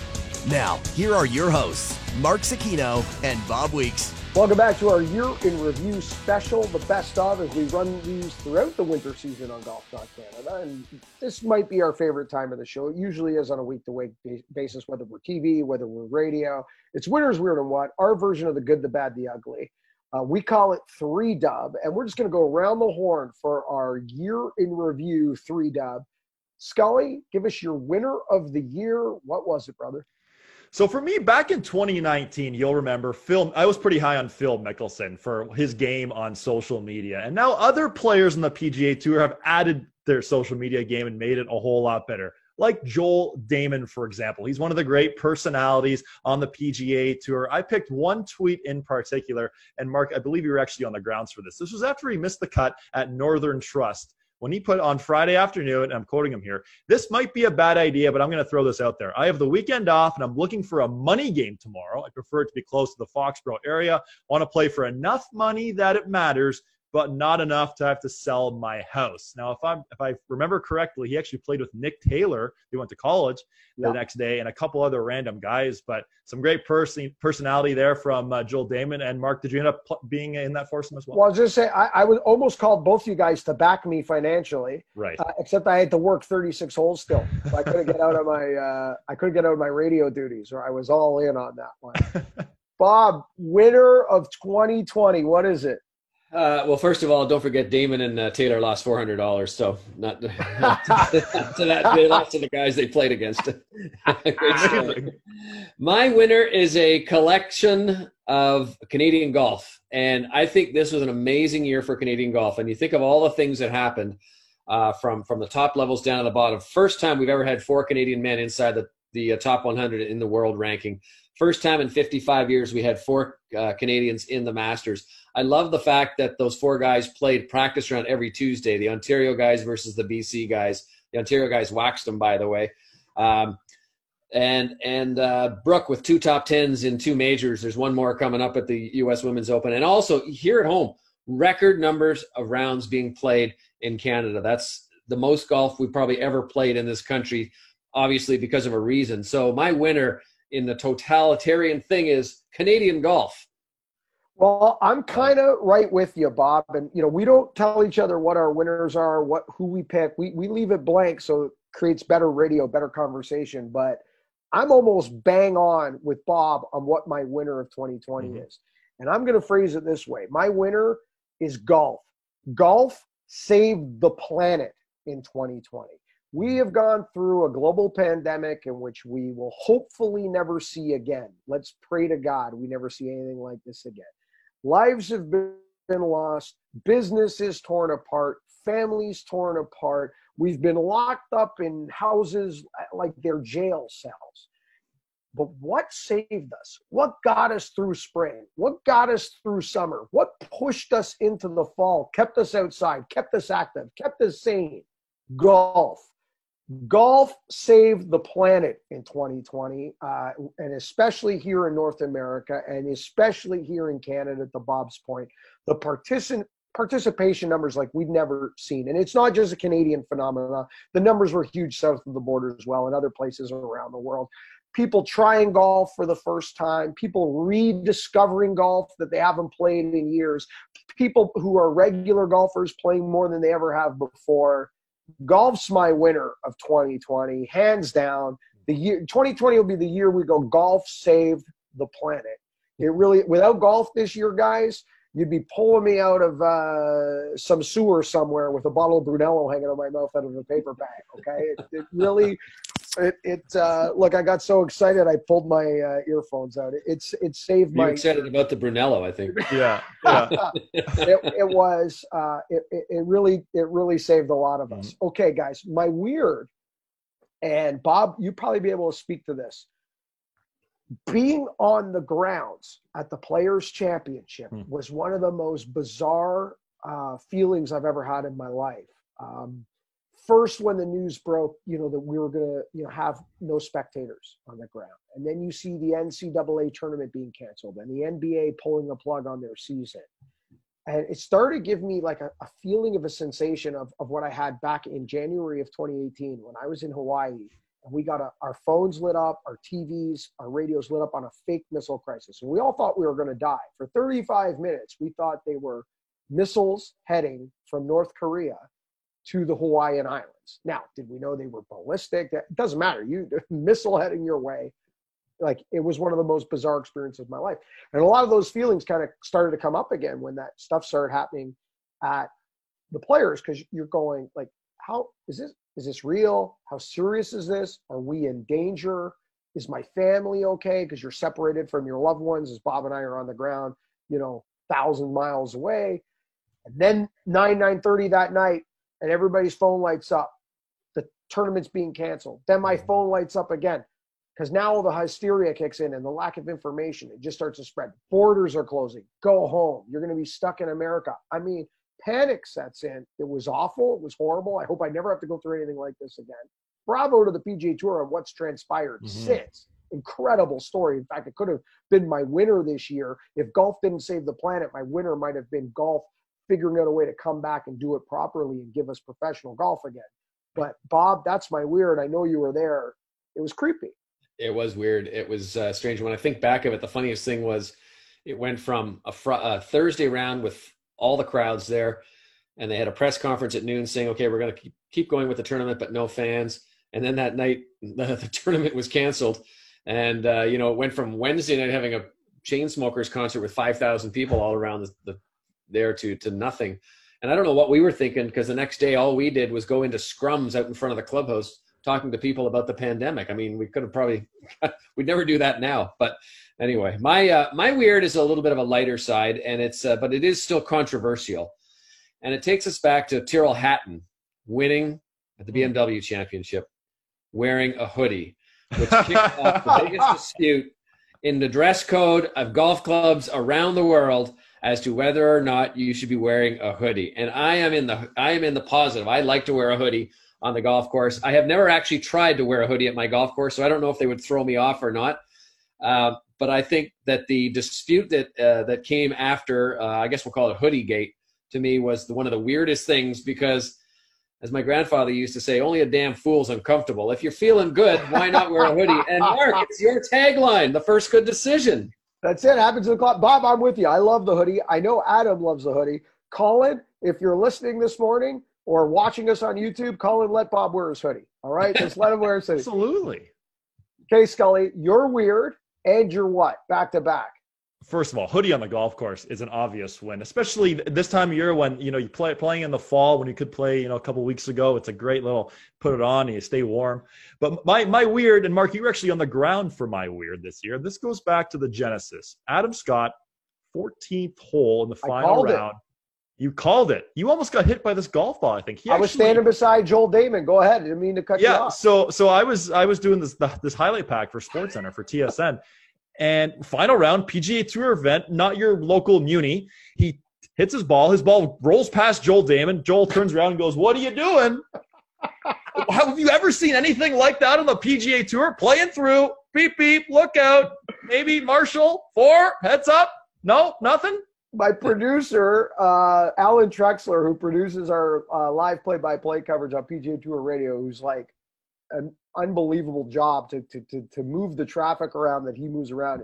A: Now, here are your hosts, Mark Zecchino and Bob Weeks.
B: Welcome back to our year in review special, the best of, as we run these throughout the winter season on Golf Talk Canada. And this might be our favorite time of the show. It usually is on a week to week basis, whether we're TV, whether we're radio. It's Winners, Weird, and What, our version of the good, the bad, the ugly. Uh, we call it three dub, and we're just going to go around the horn for our year in review three dub. Scully, give us your winner of the year. What was it, brother?
D: So for me, back in 2019, you'll remember Phil. I was pretty high on Phil Mickelson for his game on social media, and now other players in the PGA Tour have added their social media game and made it a whole lot better. Like Joel Dahmen, for example, he's one of the great personalities on the PGA Tour. I picked one tweet in particular, and Mark, I believe you were actually on the grounds for this. This was after he missed the cut at Northern Trust when he put on Friday afternoon, and I'm quoting him here, this might be a bad idea, but I'm going to throw this out there. I have the weekend off and I'm looking for a money game tomorrow. I prefer it to be close to the Foxborough area. I want to play for enough money that it matters but not enough to have to sell my house. Now, if I'm if I remember correctly, he actually played with Nick Taylor. He went to college the next day, and a couple other random guys. But some great person personality there from uh, Joel Dahmen and Mark. Did you end up pl- being in that foursome as well?
B: Well, I was just say I, I would almost call both you guys to back me financially,
D: right?
B: Uh, except I had to work 36 holes still, so I couldn't get out of my uh, I couldn't get out of my radio duties, or I was all in on that one. Bob, winner of 2020, what is it?
C: Uh, well, first of all, don't forget Dahmen and uh, Taylor lost four hundred dollars. So not, to that they lost to the guys they played against. My winner is a collection of Canadian golf, and I think this was an amazing year for Canadian golf. And you think of all the things that happened uh, from from the top levels down to the bottom. First time we've ever had four Canadian men inside the the uh, top 100 in the world ranking. First time in 55 years we had four uh, Canadians in the Masters. I love the fact that those four guys played practice round every Tuesday. The Ontario guys versus the BC guys. The Ontario guys waxed them, by the way. Um, and and uh, Brooke with two top tens in two majors. There's one more coming up at the U.S. Women's Open, and also here at home, record numbers of rounds being played in Canada. That's the most golf we've probably ever played in this country, obviously because of a reason. So my winner in the totalitarian thing is Canadian golf.
B: Well, I'm kind of right with you, Bob. And you know, we don't tell each other what our winners are, what who we pick. We we leave it blank so it creates better radio, better conversation. But I'm almost bang on with Bob on what my winner of 2020 mm-hmm. is. And I'm going to phrase it this way. My winner is golf. Golf saved the planet in 2020. We have gone through a global pandemic in which we will hopefully never see again. Let's pray to God we never see anything like this again. Lives have been lost, businesses torn apart, families torn apart. We've been locked up in houses uh, like they're jail cells. But what saved us? What got us through spring? What got us through summer? What pushed us into the fall, kept us outside, kept us active, kept us sane? Golf golf saved the planet in 2020 uh, and especially here in north america and especially here in canada to bob's point the participant participation numbers like we've never seen. And it's not just a canadian phenomenon the numbers were huge south of the border as well and other places around the world. People trying golf for the first time people rediscovering golf that they haven't played in years people who are regular golfers playing more than they ever have before golf's my winner of 2020, hands down. The year 2020 will be the year we go. Golf saved the planet. It really, without golf this year, guys, you'd be pulling me out of uh, some sewer somewhere with a bottle of Brunello hanging on my mouth out of a paper bag. Okay, it, it really, it, it uh, look, I got so excited I pulled my uh, earphones out. It, it's it saved
C: You're
B: my.
C: excited about the Brunello, I think.
D: yeah, yeah.
B: it, it, was. Uh, it, it really it really saved a lot of us. Mm-hmm. Okay, guys, my weird, and Bob, you probably be able to speak to this. Being on the grounds at the Players Championship mm. was one of the most bizarre uh, feelings I've ever had in my life. Um, first when the news broke, you know, that we were going to, you know, have no spectators on the ground. And then you see the NCAA tournament being canceled and the NBA pulling the plug on their season. And it started to give me like a, a feeling of a sensation of, of what I had back in January of 2018 when I was in Hawaii and we got a, our phones lit up, our TVs, our radios lit up on a fake missile crisis. And we all thought we were going to die. For 35 minutes, we thought they were missiles heading from North Korea to the Hawaiian Islands. Now, did we know they were ballistic? It doesn't matter. You missile heading your way. Like it was one of the most bizarre experiences of my life. And a lot of those feelings kind of started to come up again when that stuff started happening at the players because you're going like, how is this is this real? How serious is this? Are we in danger? Is my family okay? Because you're separated from your loved ones as Bob and I are on the ground, you know, thousand miles away. And then 9, 9.30 that night, and everybody's phone lights up. The tournament's being canceled. Then my mm-hmm. phone lights up again because now all the hysteria kicks in and the lack of information. It just starts to spread. Borders are closing. Go home. You're going to be stuck in America. I mean, panic sets in. It was awful. It was horrible. I hope I never have to go through anything like this again. Bravo to the PGA Tour on what's transpired mm-hmm. since. Incredible story. In fact, it could have been my winner this year. If golf didn't save the planet, my winner might have been golf figuring out a way to come back and do it properly and give us professional golf again. But Bob, that's my weird. I know you were there. It was creepy.
C: It was weird. It was uh, strange. When I think back of it, the funniest thing was it went from a, fr- a Thursday round with all the crowds there, and they had a press conference at noon saying, "Okay, we're going to keep, going with the tournament, but no fans." And then that night, the, the tournament was canceled, and uh, you know, it went from Wednesday night having a Chainsmokers concert with five thousand people all around the, the there to to nothing. And I don't know what we were thinking because the next day all we did was go into scrums out in front of the clubhouse talking to people about the pandemic. I mean, we could have probably we'd never do that now. But anyway, my uh, my weird is a little bit of a lighter side, and it's uh, but it is still controversial, and it takes us back to Tyrrell Hatton winning at the BMW Championship wearing a hoodie, which kicked off the biggest dispute in the dress code of golf clubs around the world as to whether or not you should be wearing a hoodie. And I am in the I am in the positive. I like to wear a hoodie on the golf course. I have never actually tried to wear a hoodie at my golf course, so I don't know if they would throw me off or not. Uh, but I think that the dispute that uh, that came after, uh, I guess we'll call it Hoodie Gate, to me was the, one of the weirdest things because, as my grandfather used to say, only a damn fool's uncomfortable. If you're feeling good, why not wear a hoodie? And Mark, it's your tagline: the first good decision.
B: That's it. Happens to the clock. Bob, I'm with you. I love the hoodie. I know Adam loves the hoodie. Colin, if you're listening this morning or watching us on YouTube, Colin, let Bob wear his hoodie. All right? Just let him wear his hoodie.
D: Absolutely.
B: Okay, Scully, you're weird and you're what? Back to back
D: first of all, hoodie on the golf course is an obvious win, especially this time of year when you know you play playing in the fall when you could play you know a couple weeks ago. It's a great little put it on and you stay warm. But my my weird and Mark, you were actually on the ground for my weird this year. This goes back to the Genesis. Adam Scott, 14th hole in the final round. It. You called it. You almost got hit by this golf ball. I think
B: he I was standing beside Joel Dahmen. Go ahead. I didn't mean to cut
D: yeah,
B: you off.
D: So so I was I was doing this this highlight pack for Sports Center for TSN, and final round, PGA Tour event, not your local Muni. He hits his ball. His ball rolls past Joel Dahmen. Joel turns around and goes, What are you doing? Have you ever seen anything like that on the PGA Tour? Playing through, beep, beep, look out. Maybe Marshall, four, heads up. No, nothing.
B: My producer, uh, Alan Trexler, who produces our uh, live play by play coverage on PGA Tour Radio, who's like an unbelievable job to, to, to, to move the traffic around that he moves around.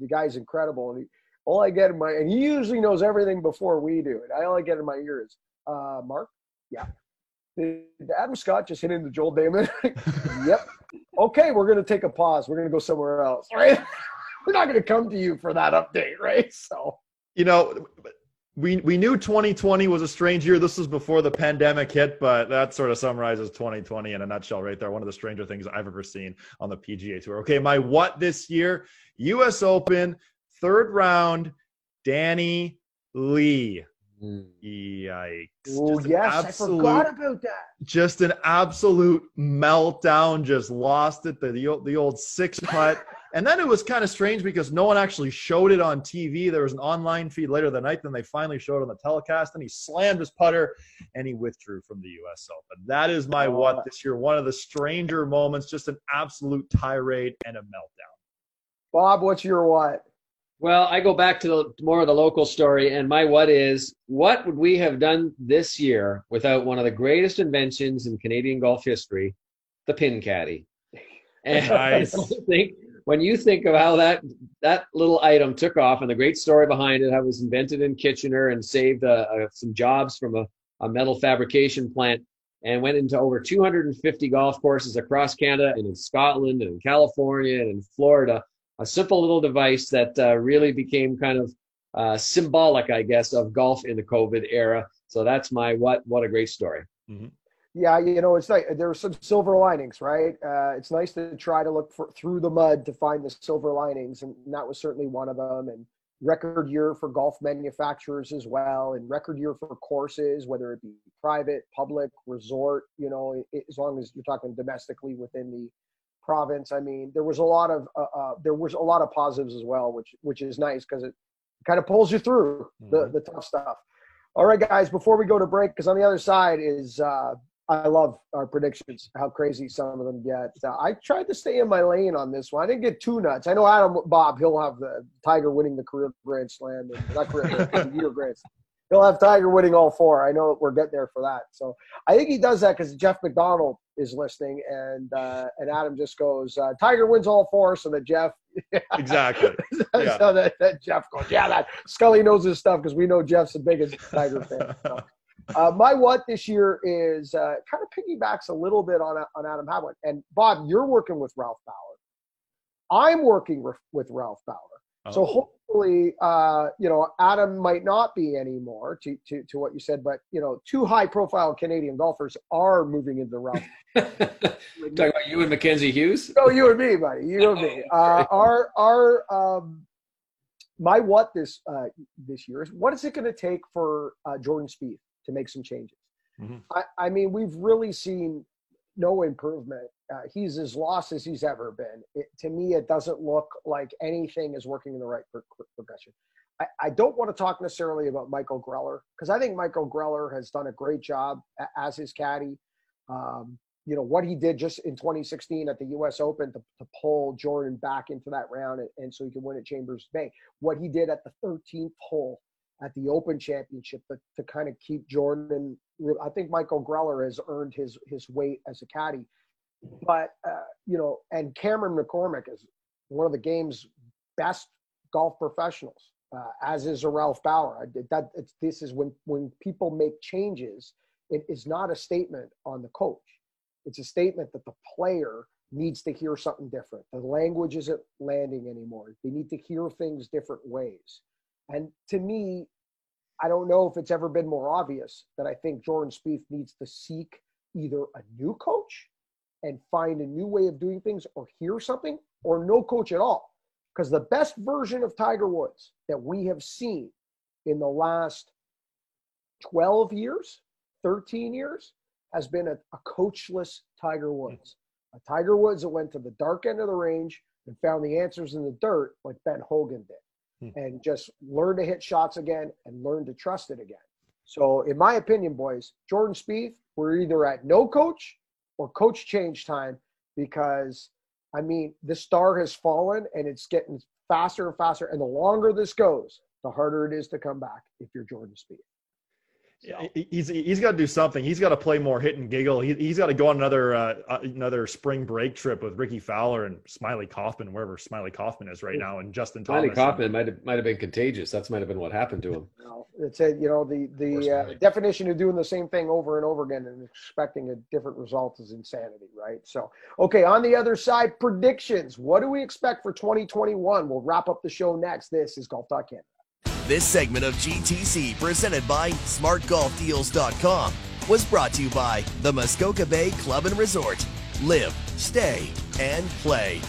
B: The guy's incredible. And he, all I get in my, and he usually knows everything before we do it. I all I get in my ears, uh, Mark, yeah. Did Adam Scott just hit into Joel Dahmen? yep. Okay, we're going to take a pause. We're going to go somewhere else, right? we're not going to come to you for that update, right? So,
D: you know, we we knew 2020 was a strange year. This was before the pandemic hit, but that sort of summarizes 2020 in a nutshell, right there. One of the stranger things I've ever seen on the PGA Tour. Okay, my what this year? U.S. Open third round. Danny Lee. Mm. Yikes!
B: Oh yes, absolute, I forgot about that.
D: Just an absolute meltdown. Just lost it. The the, the old six putt. And then it was kind of strange because no one actually showed it on TV. There was an online feed later that night, then they finally showed it on the telecast. And he slammed his putter and he withdrew from the U.S. Open. That is my oh. what this year. One of the stranger moments, just an absolute tirade and a meltdown.
B: Bob, what's your what?
C: Well, I go back to the, more of the local story, and my what is what would we have done this year without one of the greatest inventions in Canadian golf history, the pin caddy? And nice. I think when you think of how that that little item took off and the great story behind it, how it was invented in Kitchener and saved uh, uh, some jobs from a, a metal fabrication plant, and went into over 250 golf courses across Canada and in Scotland and in California and in Florida a simple little device that uh, really became kind of uh, symbolic, I guess, of golf in the COVID era. So that's my what what a great story.
B: Mm-hmm. Yeah, you know, it's like there are some silver linings, right? Uh, it's nice to try to look for, through the mud to find the silver linings, and that was certainly one of them. And record year for golf manufacturers as well, and record year for courses, whether it be private, public, resort. You know, it, as long as you're talking domestically within the province. I mean, there was a lot of uh, uh, there was a lot of positives as well, which which is nice because it kind of pulls you through the mm-hmm. the tough stuff. All right, guys, before we go to break, because on the other side is uh, I love our predictions, how crazy some of them get. Uh, I tried to stay in my lane on this one. I didn't get too nuts. I know Adam Bob, he'll have the Tiger winning the career Grand Slam, and not career, year Grand Slam he'll have Tiger winning all four. I know we're getting there for that. So I think he does that because Jeff McDonald is listening, and uh, and Adam just goes, uh, Tiger wins all four, so that Jeff
D: exactly.
B: yeah. So that, that, Jeff goes, yeah, that Scully knows his stuff because we know Jeff's the biggest Tiger fan. So, uh, my what this year is uh, kind of piggybacks a little bit on on Adam Hadwin and Bob. You're working with Ralph Bauer. I'm working with Ralph Bauer. Oh. So hopefully, uh, you know, Adam might not be anymore to, to, to what you said, but, you know, two high profile Canadian golfers are moving into the realm.
C: Talking about you and Mackenzie Hughes?
B: No, you and me, buddy. You and me. Uh, our, our, um, my what this, uh, this year is what is it going to take for uh, Jordan Spieth to make some changes? Mm-hmm. I, I mean, we've really seen no improvement. Uh, he's as lost as he's ever been. It, to me, it doesn't look like anything is working in the right pro- progression. I, I, don't want to talk necessarily about Michael Greller because I think Michael Greller has done a great job a, as his caddy. Um, you know what he did just in 2016 at the U.S. Open to, to pull Jordan back into that round, and, and so he could win at Chambers Bay. What he did at the 13th hole at the Open Championship, but to kind of keep Jordan. I think Michael Greller has earned his his weight as a caddy, but uh, you know, and Cameron McCormick is one of the game's best golf professionals, uh, as is Ralph Bauer. That this is when when people make changes, it is not a statement on the coach. It's a statement that the player needs to hear something different. The language isn't landing anymore. They need to hear things different ways. And to me, I don't know if it's ever been more obvious that I think Jordan Spieth needs to seek either a new coach and find a new way of doing things or hear something or no coach at all. Because the best version of Tiger Woods that we have seen in the last 12 years, 13 years, has been a, a coachless Tiger Woods. A Tiger Woods that went to the dark end of the range and found the answers in the dirt like Ben Hogan did. Hmm. and just learn to hit shots again and learn to trust it again. So, in my opinion, boys, Jordan Spieth, we're either at no coach or coach change time because, I mean, the star has fallen and it's getting faster and faster. And the longer this goes, the harder it is to come back if you're Jordan Spieth.
D: So. He's he's got to do something. He's got to play more hit and giggle. He, he's got to go on another uh, uh, another spring break trip with Rickie Fowler and Smylie Kaufman, wherever Smylie Kaufman is right now, and Justin Thomas.
C: Smylie Kaufman might have might have been contagious. That's might have been what happened to him.
B: No, it's a you know the the uh, definition of doing the same thing over and over again and expecting a different result is insanity, right? So okay, on the other side, predictions. What do we expect for 2021? We'll wrap up the show next. This is Golf Talk Canada.
A: This segment of GTC, presented by SmartGolfDeals.com, was brought to you by the Muskoka Bay Club and Resort. Live, stay, and play.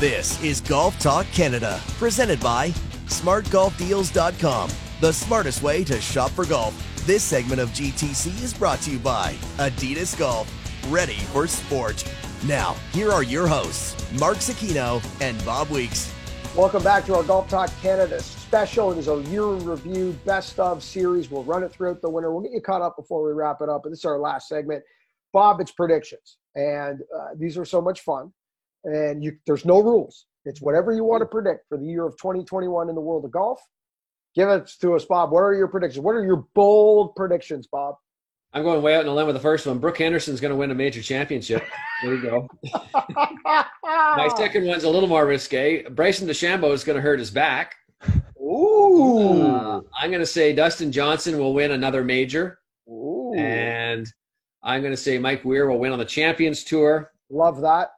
A: This is Golf Talk Canada, presented by SmartGolfDeals.com, the smartest way to shop for golf. This segment of GTC is brought to you by Adidas Golf, ready for sport. Now, here are your hosts, Mark Zecchino and Bob Weeks.
B: Welcome back to our Golf Talk Canada special. It is a year in review, best of series. We'll run it throughout the winter. We'll get you caught up before we wrap it up. But this is our last segment. Bob, it's predictions. And uh, these are so much fun. And you, there's no rules. It's whatever you want to predict for the year of 2021 in the world of golf. Give it to us, Bob. What are your predictions? What are your bold predictions, Bob?
C: I'm going way out on the limb with the first one. Brooke Henderson's going to win a major championship. There you go. My second one's a little more risque. Bryson DeChambeau is going to hurt his back.
B: Ooh.
C: Uh, I'm going to say Dustin Johnson will win another major.
B: Ooh.
C: And I'm going to say Mike Weir will win on the Champions Tour.
B: Love that.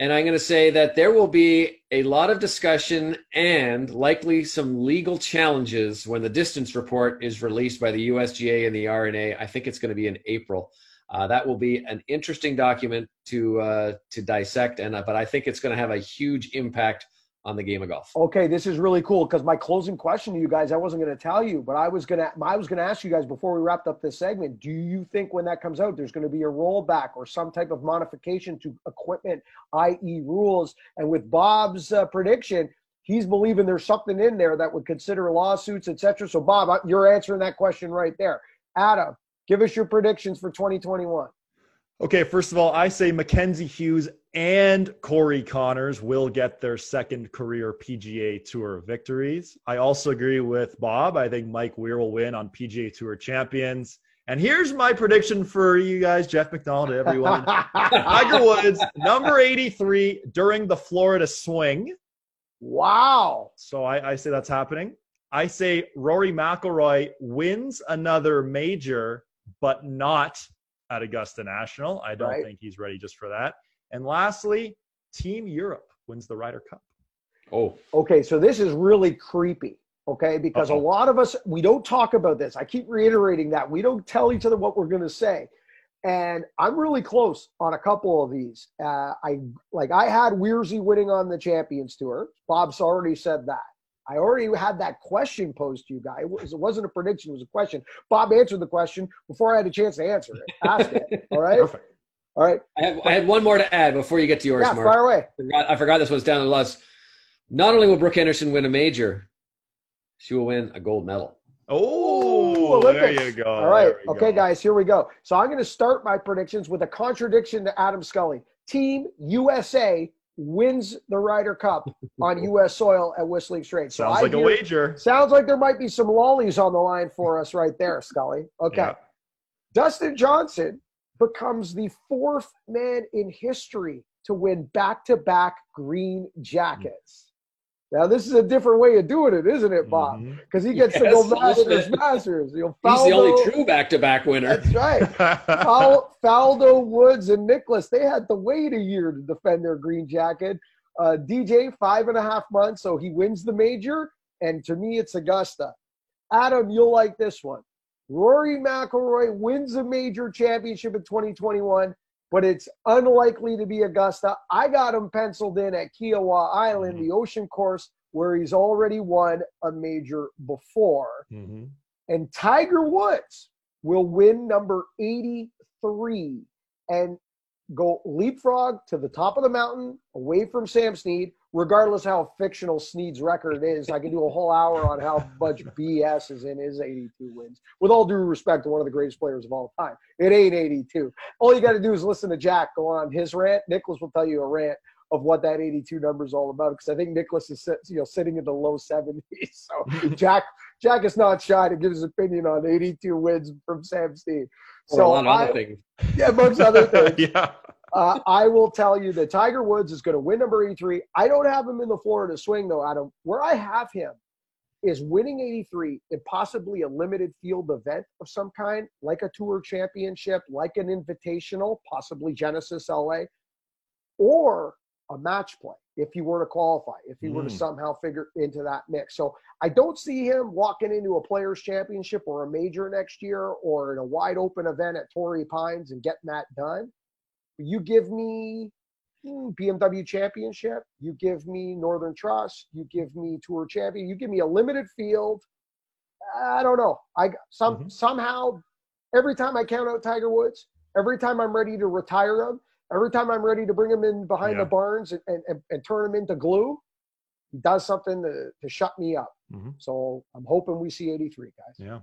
C: And I'm going to say that there will be a lot of discussion and likely some legal challenges when the distance report is released by the USGA and the R&A. I think it's going to be in April. Uh, that will be an interesting document to uh, to dissect, and uh, but I think it's going to have a huge impact on the game of golf.
B: Okay, this is really cool because my closing question to you guys, I wasn't going to tell you, but I was going to, I was going to ask you guys before we wrapped up this segment. Do you think when that comes out, there's going to be a rollback or some type of modification to equipment, i.e., rules? And with Bob's uh, prediction, he's believing there's something in there that would consider lawsuits, etc. So, Bob, you're answering that question right there. Adam, give us your predictions for 2021.
D: Okay, first of all, I say Mackenzie Hughes and Corey Conners will get their second career PGA Tour victories. I also agree with Bob. I think Mike Weir will win on PGA Tour champions. And here's my prediction for you guys, Jeff McDonald, everyone. Tiger Woods, number 83 during the Florida swing.
B: Wow.
D: So I, I say that's happening. I say Rory McIlroy wins another major, but not at Augusta National. I don't right. think he's ready just for that. And lastly, Team Europe wins the Ryder Cup.
C: Oh.
B: Okay, so this is really creepy. Okay, because Uh-oh. a lot of us we don't talk about this. I keep reiterating that we don't tell each other what we're going to say, and I'm really close on a couple of these. Uh, I like I had Weirzy winning on the Champions Tour. Bob's already said that. I already had that question posed to you guys. It, was, it wasn't a prediction; it was a question. Bob answered the question before I had a chance to answer it. Ask it. All right.
D: Perfect.
B: All right.
C: I, have, I had one more to add before you get to yours.
B: Yeah,
C: Mark.
B: fire away.
C: I forgot, I forgot this was down the list. Not only will Brooke Henderson win a major, she will win a gold medal.
D: Oh, there you go.
B: All right. Okay, go. guys, here we go. So I'm going to start my predictions with a contradiction to Adam Scully. Team USA wins the Ryder Cup on U.S. soil at Whistling Straits.
D: So sounds I like hear, a wager.
B: Sounds like there might be some lollies on the line for us right there, Scully. Okay. Yeah. Dustin Johnson becomes the fourth man in history to win back to back green jackets. Now this is a different way of doing it, isn't it, Bob? Because mm-hmm. he gets yes, to go Masters, Masters.
C: You know, Faldo, He's the only true back-to-back winner.
B: That's right. Fal, Faldo, Woods, and Nicklaus they had to wait a year to defend their green jacket. Uh, DJ five and a half months, so he wins the major, and to me it's Augusta. Adam, you'll like this one. Rory McIlroy wins a major championship in 2021 but it's unlikely to be Augusta. I got him penciled in at Kiawah Island, mm-hmm. the ocean course where he's already won a major before. Mm-hmm. And Tiger Woods will win number 83 and go leapfrog to the top of the mountain away from Sam Snead regardless how fictional Snead's record is, I can do a whole hour on how much BS is in his 82 wins. With all due respect to one of the greatest players of all time, it ain't 82. All you got to do is listen to Jack go on his rant. Nicklaus will tell you a rant of what that 82 number is all about because I think Nicklaus is you know sitting in the low 70s. So Jack Jack is not shy to give his opinion on 82 wins from Sam Snead.
C: So a lot of other things.
B: Yeah, amongst other things.
D: yeah
B: uh, I will tell you that Tiger Woods is going to win number 83. I don't have him in the Florida swing, though, Adam. Where I have him is winning 83 in possibly a limited field event of some kind, like a tour championship, like an invitational, possibly Genesis LA, or a match play if he were to qualify, if he mm. were to hmm. somehow figure into that mix. So I don't see him walking into a players championship or a major next year or in a wide open event at Torrey Pines and getting that done. You give me mm, BMW Championship, you give me Northern Trust, you give me Tour Champion, you give me a limited field. I don't know. I some mm-hmm. somehow every time I count out Tiger Woods, every time I'm ready to retire him, every time I'm ready to bring him in behind yeah. the barns and, and, and, turn him into glue, he does something to, to shut me up. Mm-hmm. So I'm hoping we see 83, guys.
D: Yeah.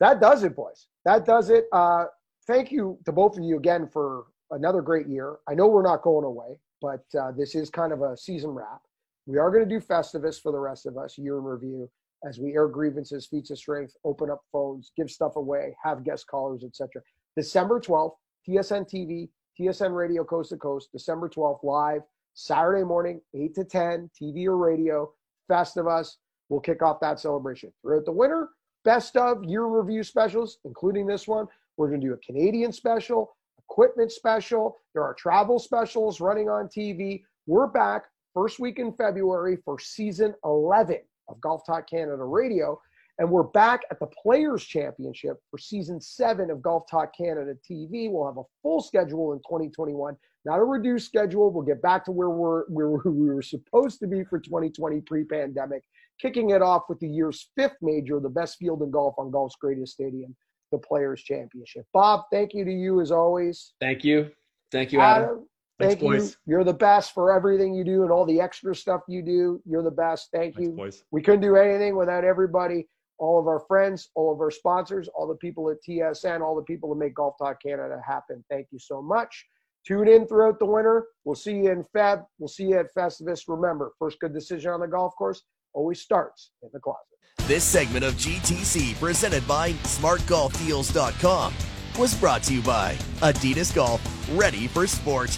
B: That does it, boys. That does it. Uh, thank you to both of you again for another great year. I know we're not going away, but uh, this is kind of a season wrap. We are going to do Festivus for the rest of us, year in review, as we air grievances, feats of strength, open up phones, give stuff away, have guest callers, etc. December 12th, TSN TV, TSN Radio Coast to Coast, December 12th, live, Saturday morning, 8 to 10, TV or radio, Festivus. We'll kick off that celebration. Throughout the winter, best of year review specials, including this one. We're going to do a Canadian special, equipment special. There are travel specials running on TV. We're back first week in February for season 11 of Golf Talk Canada Radio. And we're back at the Players Championship for season seven of Golf Talk Canada TV. We'll have a full schedule in 2021, not a reduced schedule. We'll get back to where we're where we were supposed to be for 2020 pre-pandemic, kicking it off with the year's fifth major, the best field in golf on golf's greatest stadium, the Players Championship. Bob, thank you to you as always.
C: Thank you. Thank you, Adam. Adam
B: Thank Thanks, you. You're the best for everything you do and all the extra stuff you do. You're the best. Thank Thanks, you. Boys. We couldn't do anything without everybody, all of our friends, all of our sponsors, all the people at TSN, all the people that make Golf Talk Canada happen. Thank you so much. Tune in throughout the winter. We'll see you in Feb. We'll see you at Festivus. Remember, first good decision on the golf course always starts in the closet.
A: This segment of GTC, presented by SmartGolfDeals.com, was brought to you by Adidas Golf, ready for sport.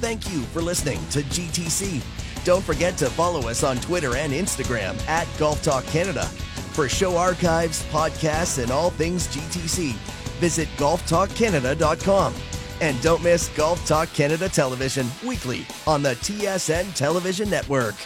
A: Thank you for listening to GTC. Don't forget to follow us on Twitter and Instagram at Golf Talk Canada. For show archives, podcasts, and all things GTC, visit golftalkcanada.com. And don't miss Golf Talk Canada Television weekly on the TSN Television Network.